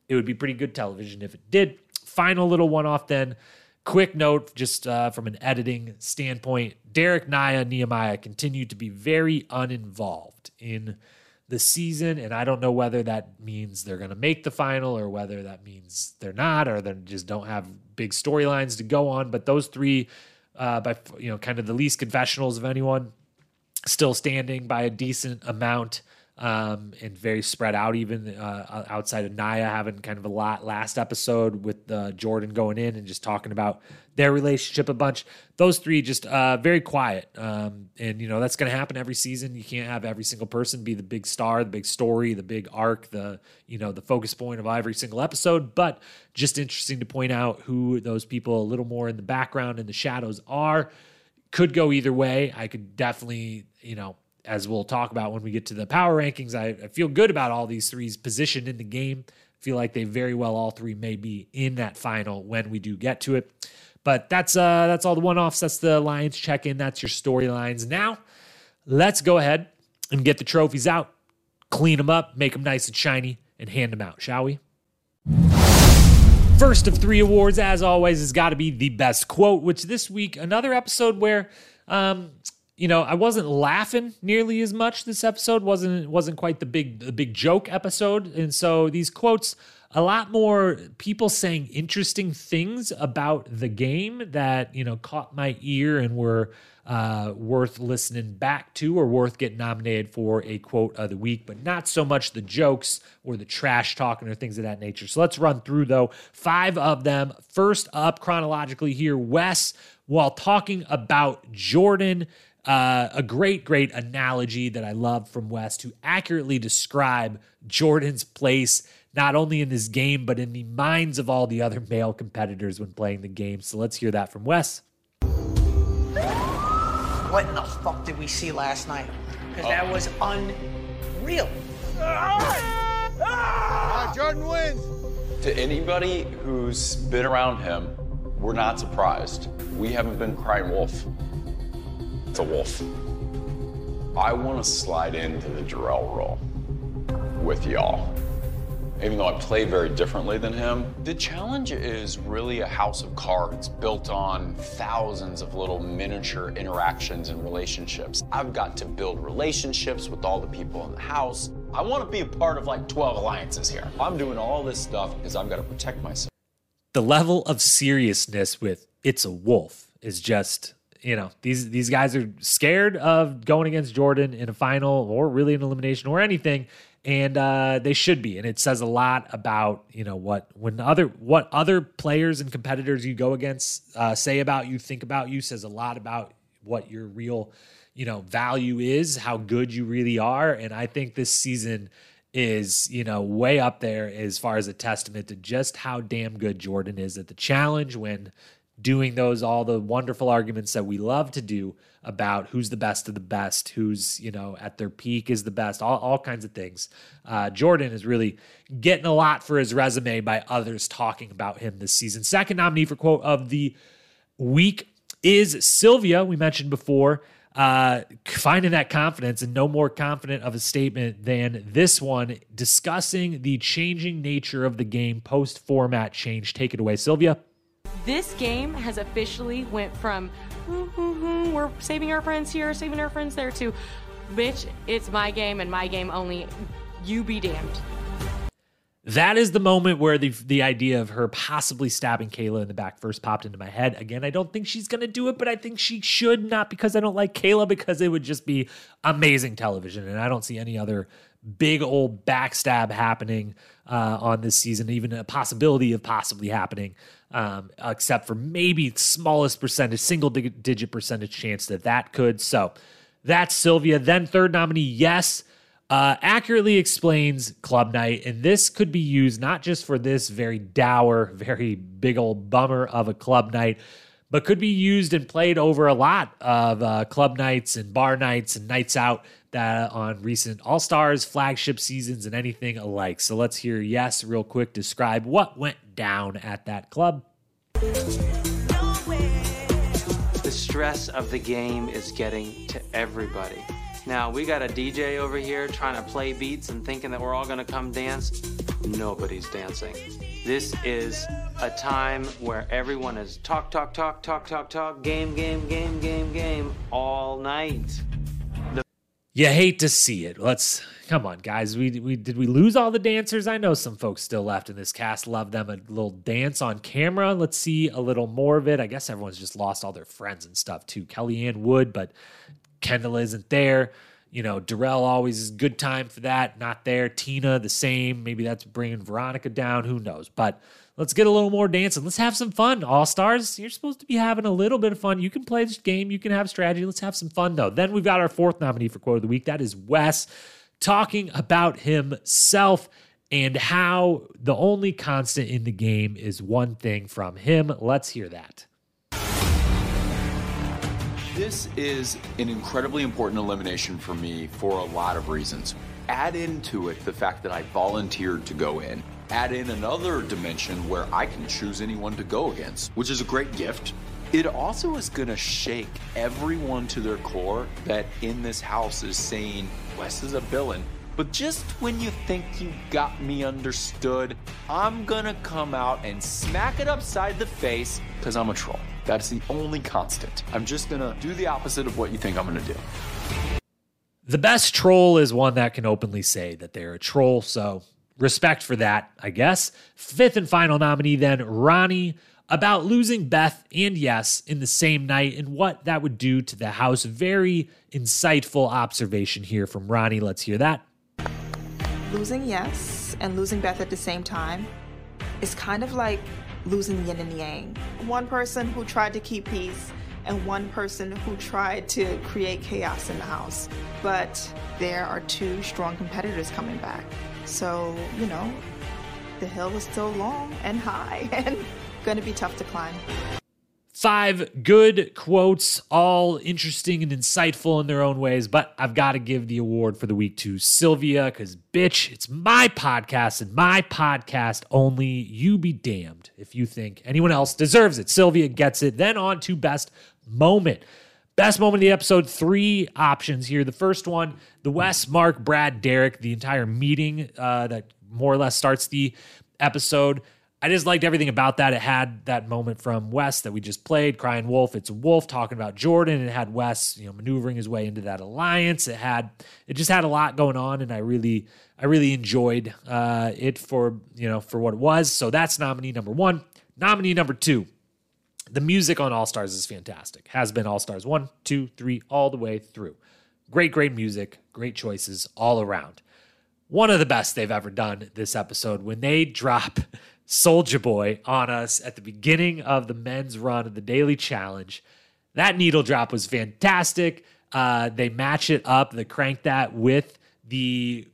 it would be pretty good television if it did. Final little one off then. Quick note, just uh, from an editing standpoint, Derek Nia Nehemiah continued to be very uninvolved in the season, and I don't know whether that means they're going to make the final or whether that means they're not, or they just don't have big storylines to go on. But those three, uh, by you know, kind of the least confessionals of anyone, still standing by a decent amount um, and very spread out, even uh, outside of Nia having kind of a lot last episode with uh, Jordan going in and just talking about their relationship a bunch. Those three just uh, very quiet. Um, and, you know, that's going to happen every season. You can't have every single person be the big star, the big story, the big arc, the, you know, the focus point of every single episode. But just interesting to point out who those people a little more in the background and the shadows are could go either way. I could definitely, you know, as we'll talk about when we get to the power rankings, I, I feel good about all these threes positioned in the game. feel like they very well all three may be in that final when we do get to it. But that's uh that's all the one-offs. That's the Lions check-in. That's your storylines. Now, let's go ahead and get the trophies out, clean them up, make them nice and shiny, and hand them out, shall we? First of three awards, as always, has got to be the best quote, which this week, another episode where, um, you know, I wasn't laughing nearly as much. This episode wasn't wasn't quite the big the big joke episode, and so these quotes a lot more people saying interesting things about the game that you know caught my ear and were uh, worth listening back to or worth getting nominated for a quote of the week, but not so much the jokes or the trash talking or things of that nature. So let's run through though five of them. First up chronologically here, Wes, while talking about Jordan. Uh, a great, great analogy that I love from Wes to accurately describe Jordan's place not only in this game, but in the minds of all the other male competitors when playing the game. So let's hear that from Wes. What in the fuck did we see last night? Because that was unreal. Uh, Jordan wins. To anybody who's been around him, we're not surprised. We haven't been crying wolf. It's a wolf. I want to slide into the Jarrell role with y'all even though I play very differently than him. The challenge is really a house of cards built on thousands of little miniature interactions and relationships. I've got to build relationships with all the people in the house. I want to be a part of like 12 alliances here. I'm doing all this stuff because I've got to protect myself. The level of seriousness with It's a Wolf is just you know these these guys are scared of going against Jordan in a final or really an elimination or anything and uh, they should be. And it says a lot about you know what when other what other players and competitors you go against uh, say about you, think about you, says a lot about what your real you know value is, how good you really are. And I think this season is, you know, way up there as far as a testament to just how damn good Jordan is at the challenge when doing those all the wonderful arguments that we love to do about who's the best of the best, who's you know at their peak is the best, all, all kinds of things. Uh, Jordan is really getting a lot for his resume by others talking about him this season. Second nominee for quote of the week is Sylvia. We mentioned before. Uh, finding that confidence and no more confident of a statement than this one discussing the changing nature of the game post format change. Take it away, Sylvia. This game has officially went from we're saving our friends here, saving our friends there to bitch, it's my game and my game only. You be damned. That is the moment where the the idea of her possibly stabbing Kayla in the back first popped into my head. Again, I don't think she's going to do it, but I think she should not because I don't like Kayla because it would just be amazing television and I don't see any other big old backstab happening uh, on this season, even a possibility of possibly happening, um, except for maybe smallest percentage, single digit percentage chance that that could. So that's Sylvia. Then third nominee, yes. Uh, accurately explains Club Night, and this could be used not just for this very dour, very big old bummer of a club night, but could be used and played over a lot of uh, club nights and bar nights and nights out that on recent All Stars, flagship seasons, and anything alike. So let's hear Yes real quick describe what went down at that club. The stress of the game is getting to everybody. Now, we got a DJ over here trying to play beats and thinking that we're all to come dance. Nobody's dancing. This is a time where everyone is talk, talk, talk, talk, talk, talk, game, game, game, game, game all night you hate to see it. Let's come on, guys. We we did we lose all the dancers? I know some folks still left in this cast. Love them a little dance on camera. Let's see a little more of it. I guess everyone's just lost all their friends and stuff too. Kellyanne would, but Kendal isn't there. You know, Darrell always is good time for that. Not there. Tina the same. Maybe that's bringing Veronica down. Who knows? But Let's get a little more dancing. Let's have some fun. All stars, you're supposed to be having a little bit of fun. You can play this game, you can have strategy. Let's have some fun, though. Then we've got our fourth nominee for quote of the week. That is Wes talking about himself and how the only constant in the game is one thing from him. Let's hear that. This is an incredibly important elimination for me for a lot of reasons. Add into it the fact that I volunteered to go in add in another dimension where I can choose anyone to go against, which is a great gift. It also is going to shake everyone to their core that in this house is saying, Wes is a villain. But just when you think you got me understood, I'm gonna come out and smack it upside the face because I'm a troll. That's the only constant. I'm just gonna do the opposite of what you think I'm gonna do. The best troll is one that can openly say that they're a troll, so respect for that, I guess. Fifth and final nominee, then Ronnie, about losing Beth and Yes in the same night and what that would do to the house. Very insightful observation here from Ronnie. Let's hear that. Losing Yes and losing Beth at the same time is kind of like losing yin and yang. One person who tried to keep peace and one person who tried to create chaos in the house. But there are two strong competitors coming back. So, you know, the hill is still long and high and going to be tough to climb. Five good quotes, all interesting and insightful in their own ways, but I've got to give the award for the week to Sylvia because, bitch, it's my podcast and my podcast only. You be damned if you think anyone else deserves it. Sylvia gets it. Then on to best moment. Best moment of the episode, three options here. The first one, the Wes, Mark, Brad, Derek, the entire meeting uh, that more or less starts the episode. I just liked everything about that. It had that moment from Wes that we just played, crying wolf. It's a wolf talking about Jordan. It had Wes, you know, maneuvering his way into that alliance. It had, it just had a lot going on, and I really, I really enjoyed uh, it for you know for what it was. So that's nominee number one. Nominee number two, the music on All Stars is fantastic. Has been All Stars one, two, three, all the way through. Great, great music, great choices all around. One of the best they've ever done this episode when they drop Soulja Boy on us at the beginning of the men's run of the daily challenge. That needle drop was fantastic. Uh, they match it up, they crank that with the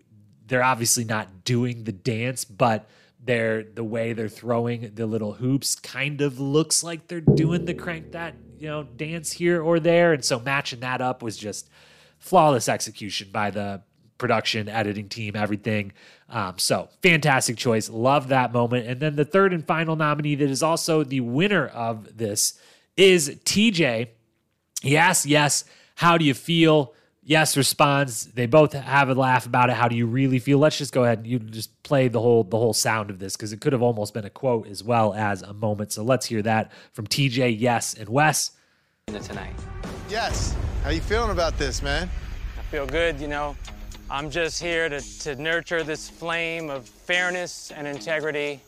they're obviously not doing the dance, but they're the way they're throwing the little hoops kind of looks like they're doing the crank that you know dance here or there, and so matching that up was just flawless execution by the production, editing team, everything. Um, so fantastic choice. Love that moment. And then the third and final nominee that is also the winner of this is TJ. He asks, Yes, how do you feel? Yes responds. They both have a laugh about it. How do you really feel? Let's just go ahead and you just play the whole the whole sound of this because it could have almost been a quote as well as a moment. So let's hear that from TJ, Yes, and Wes. Tonight. Yes. How you feeling about this, man? I feel good, you know. I'm just here to, to nurture this flame of fairness and integrity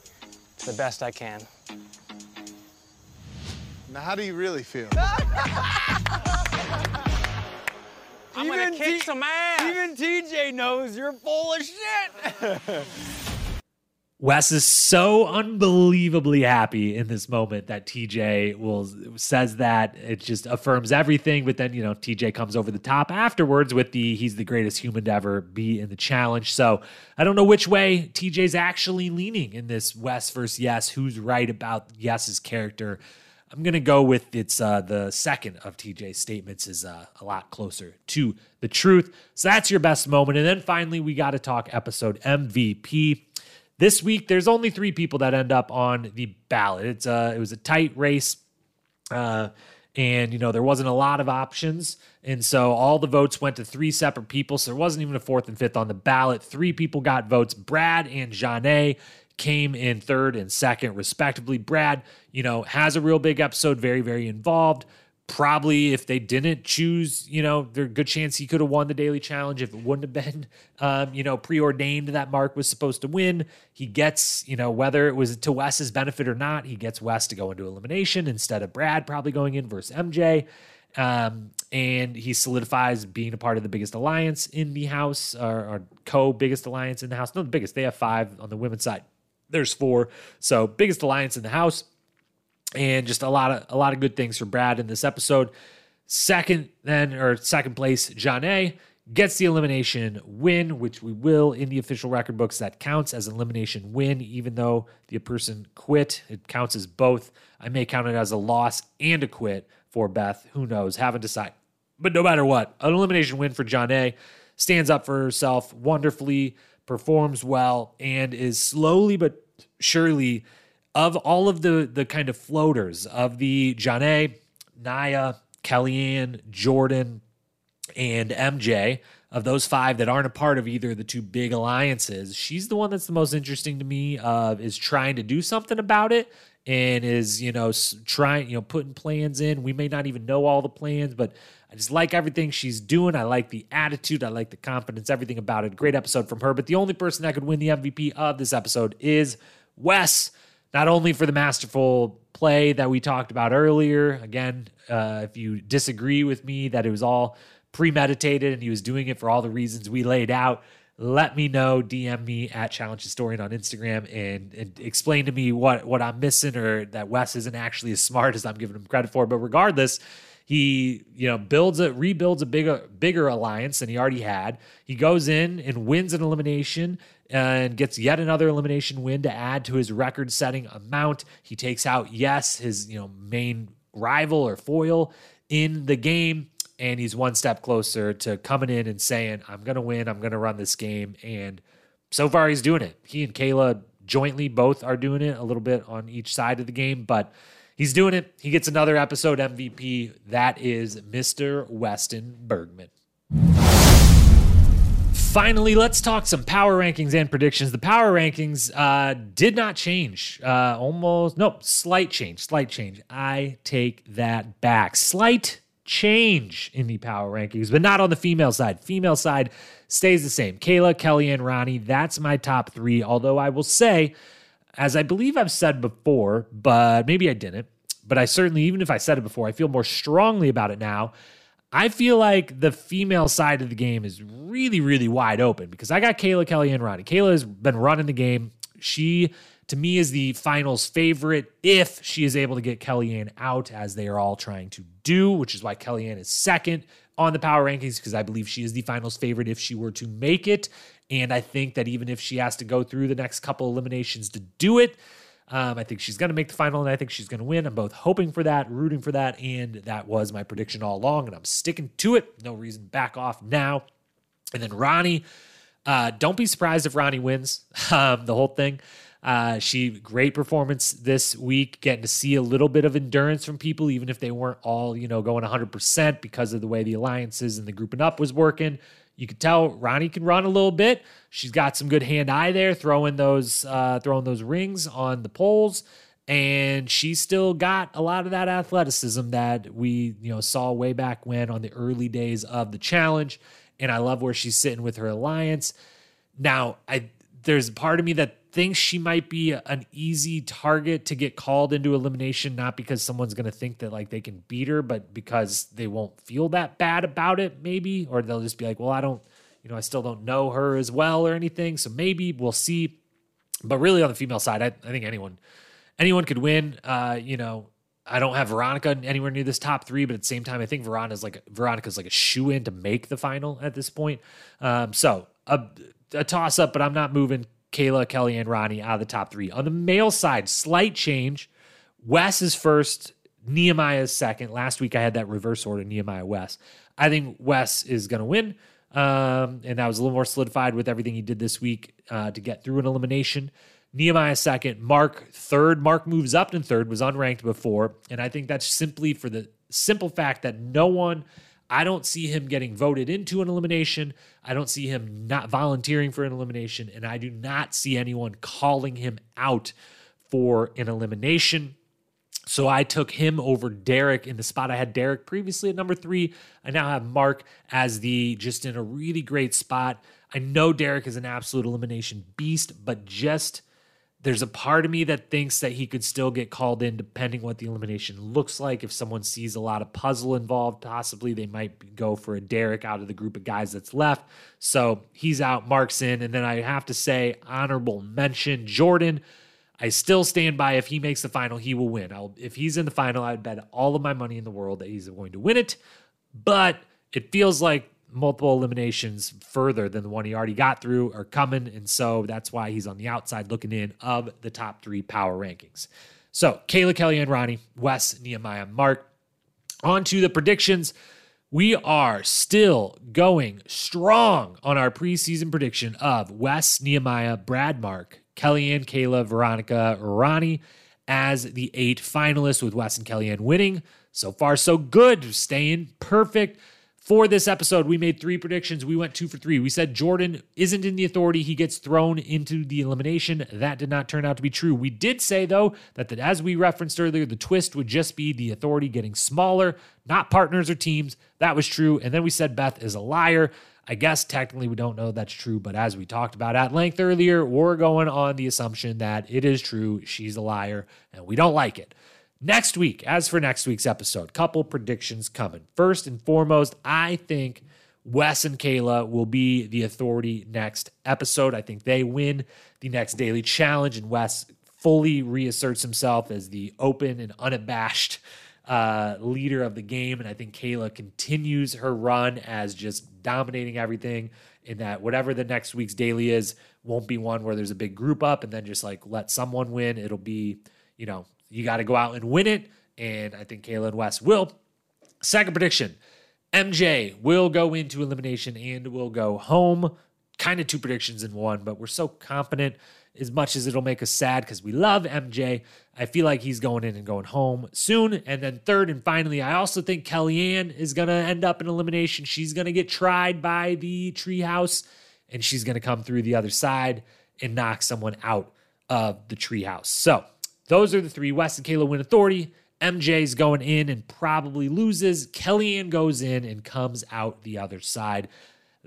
to the best I can. Now, how do you really feel? I'm gonna kick some ass. Even TJ knows you're full of shit. Wes is so unbelievably happy in this moment that TJ will says that it just affirms everything. But then you know TJ comes over the top afterwards with the he's the greatest human to ever be in the challenge. So I don't know which way TJ's actually leaning in this Wes versus Yes. Who's right about Yes's character? I'm gonna go with it's uh, the second of TJ's statements is uh, a lot closer to the truth. So that's your best moment, and then finally we got to talk episode MVP. This week, there's only three people that end up on the ballot. It's a, it was a tight race, uh, and you know there wasn't a lot of options, and so all the votes went to three separate people. So there wasn't even a fourth and fifth on the ballot. Three people got votes. Brad and Jonna came in third and second, respectively. Brad, you know, has a real big episode, very very involved probably if they didn't choose, you know, there's a good chance he could have won the daily challenge if it wouldn't have been, um, you know, preordained that Mark was supposed to win. He gets, you know, whether it was to Wes's benefit or not, he gets Wes to go into elimination instead of Brad probably going in versus MJ. Um, and he solidifies being a part of the biggest alliance in the house, or, or co biggest alliance in the house. No, the biggest. They have five on the women's side. There's four. So biggest alliance in the house and just a lot of a lot of good things for Brad in this episode. Second, then or second place, Jonna gets the elimination win, which we will in the official record books. That counts as an elimination win, even though the person quit. It counts as both. I may count it as a loss and a quit for Beth. Who knows? Haven't decided. But no matter what, an elimination win for Jonna stands up for herself wonderfully, performs well, and is slowly but surely of all of the the kind of floaters of the Jonna, Nia, Kellyanne, Jordan, and MJ of those five that aren't a part of either of the two big alliances, she's the one that's the most interesting to me. Uh, is trying to do something about it and is you know trying you know putting plans in. We may not even know all the plans, but I just like everything she's doing. I like the attitude. I like the confidence. Everything about it. Great episode from her. But the only person that could win the MVP of this episode is Wes not only for the masterful play that we talked about earlier. Again, uh, if you disagree with me that it was all premeditated and he was doing it for all the reasons we laid out, let me know. DM me at Challenge Historian on Instagram and, and explain to me what what I'm missing or that Wes isn't actually as smart as I'm giving him credit for. But regardless, he you know builds a rebuilds a bigger bigger alliance than he already had. He goes in and wins an elimination and gets yet another elimination win to add to his record-setting amount. He takes out yes his you know main rival or foil in the game and he's one step closer to coming in and saying I'm going to win, I'm going to run this game and so far he's doing it. He and Kayla jointly both are doing it a little bit on each side of the game, but he's doing it. He gets another episode MVP. That is Mr. Weston Bergmann. Finally, let's talk some power rankings and predictions. The power rankings uh, did not change. Uh, almost, nope, slight change, slight change. I take that back. Slight change in the power rankings, but not on the female side. Female side stays the same. Kayla, Kelly, and Ronnie, that's my top three. Although I will say, as I believe I've said before, but maybe I didn't, but I certainly, even if I said it before, I feel more strongly about it now. I feel like the female side of the game is really, really wide open because I got Kayla, Kelly, and Ronnie. Kayla has been running the game. She, to me, is the finals favorite if she is able to get Kellyanne out, as they are all trying to do, which is why Kellyanne is second on the power rankings because I believe she is the finals favorite if she were to make it. And I think that even if she has to go through the next couple eliminations to do it, um, I think she's going to make the final and I think she's going to win. I'm both hoping for that, rooting for that, and that was my prediction all along, and I'm sticking to it. No reason to back off now. And then Ronnie, uh, don't be surprised if Ronnie wins um, the whole thing. Uh, she great performance this week, getting to see a little bit of endurance from people, even if they weren't all you know going 100% because of the way the alliances and the grouping up was working. You could tell Ronnie can run a little bit. She's got some good hand eye there, throwing those uh, throwing those rings on the poles, and she's still got a lot of that athleticism that we you know saw way back when on the early days of the challenge. And I love where she's sitting with her alliance. Now, I there's part of me that thinks she might be an easy target to get called into elimination, not because someone's going to think that like they can beat her, but because they won't feel that bad about it, maybe, or they'll just be like, well, I don't, you know, I still don't know her as well or anything. So maybe we'll see. But really, on the female side, I, I think anyone, anyone could win. Uh, you know, I don't have Veronica anywhere near this top three, but at the same time, I think Veronica's like Veronica's like a shoe in to make the final at this point. Um, so a, a toss up, but I'm not moving Kayla, Kelly, and Ronnie out of the top three. On the male side, slight change. Wes is first, Nehemiah is second. Last week I had that reverse order, Nehemiah Wes. I think Wes is going to win. Um, and that was a little more solidified with everything he did this week uh, to get through an elimination. Nehemiah second, Mark third. Mark moves up to third, was unranked before. And I think that's simply for the simple fact that no one I don't see him getting voted into an elimination. I don't see him not volunteering for an elimination. And I do not see anyone calling him out for an elimination. So I took him over Derek in the spot. I had Derek previously at number three. I now have Mark as the just in a really great spot. I know Derek is an absolute elimination beast, but just there's a part of me that thinks that he could still get called in depending what the elimination looks like. If someone sees a lot of puzzle involved, possibly they might go for a Derek out of the group of guys that's left. So he's out, Mark's in. And then I have to say, honorable mention Jordan. I still stand by if he makes the final, he will win. I'll, if he's in the final, I'd bet all of my money in the world that he's going to win it. But it feels like multiple eliminations further than the one he already got through are coming. And so that's why he's on the outside looking in of the top three power rankings. So Kayla, Kelly, and Ronnie, Wes, Nehemiah, Mark. On to the predictions. We are still going strong on our preseason prediction of Wes, Nehemiah, Brad, Mark, Kellyanne, Kayla, Veronica, Ronnie as the eight finalists, with Wes and Kellyanne winning. So far, so good. Staying perfect. For this episode, we made three predictions. We went two for three. We said Jordan isn't in the authority. He gets thrown into the elimination. That did not turn out to be true. We did say, though, that the, as we referenced earlier, the twist would just be the authority getting smaller, not partners or teams. That was true. And then we said Beth is a liar. I guess technically we don't know that's true, but as we talked about at length earlier, we're going on the assumption that it is true. She's a liar and we don't like it. Next week, as for next week's episode, couple predictions coming. First and foremost, I think Wes and Kayla will be the authority next episode. I think they win the next daily challenge, and Wes fully reasserts himself as the open and unabashed uh, leader of the game. And I think Kayla continues her run as just dominating everything. In that, whatever the next week's daily is, won't be one where there's a big group up and then just like let someone win. It'll be, you know, you got to go out and win it. And I think Kayla and Wes will. Second prediction MJ will go into elimination and will go home. Kind of two predictions in one, but we're so confident as much as it'll make us sad because we love MJ. I feel like he's going in and going home soon. And then third and finally, I also think Kellyanne is going to end up in elimination. She's going to get tried by the treehouse and she's going to come through the other side and knock someone out of the treehouse. So those are the three. Wes and Kayla win authority. MJ's going in and probably loses. Kellyanne goes in and comes out the other side.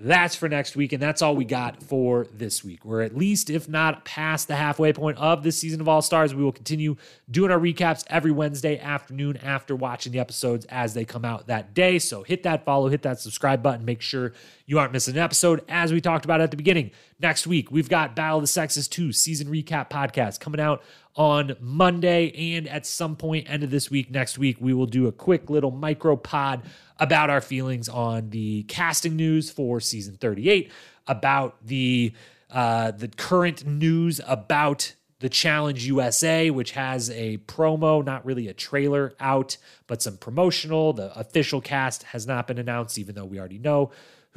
That's for next week, and that's all we got for this week. We're at least, if not past the halfway point of this season of All Stars. We will continue doing our recaps every Wednesday afternoon after watching the episodes as they come out that day. So hit that follow, hit that subscribe button, make sure you aren't missing an episode. As we talked about at the beginning, next week we've got Battle of the Sexes 2 season recap podcast coming out on Monday. And at some point, end of this week, next week, we will do a quick little micro pod about our feelings on the casting news for season 38. about the uh, the current news about the Challenge USA, which has a promo, not really a trailer out, but some promotional. The official cast has not been announced, even though we already know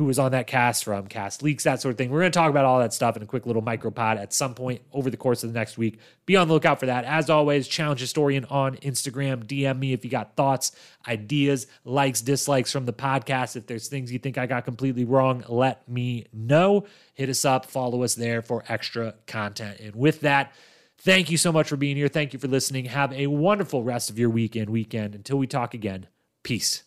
who was on that cast from cast leaks, that sort of thing. We're going to talk about all that stuff in a quick little micropod at some point over the course of the next week. Be on the lookout for that. As always, Challenge Historian on Instagram. DM me if you got thoughts, ideas, likes, dislikes from the podcast. If there's things you think I got completely wrong, let me know. Hit us up, follow us there for extra content. And with that, thank you so much for being here. Thank you for listening. Have a wonderful rest of your weekend, weekend. Until we talk again, peace.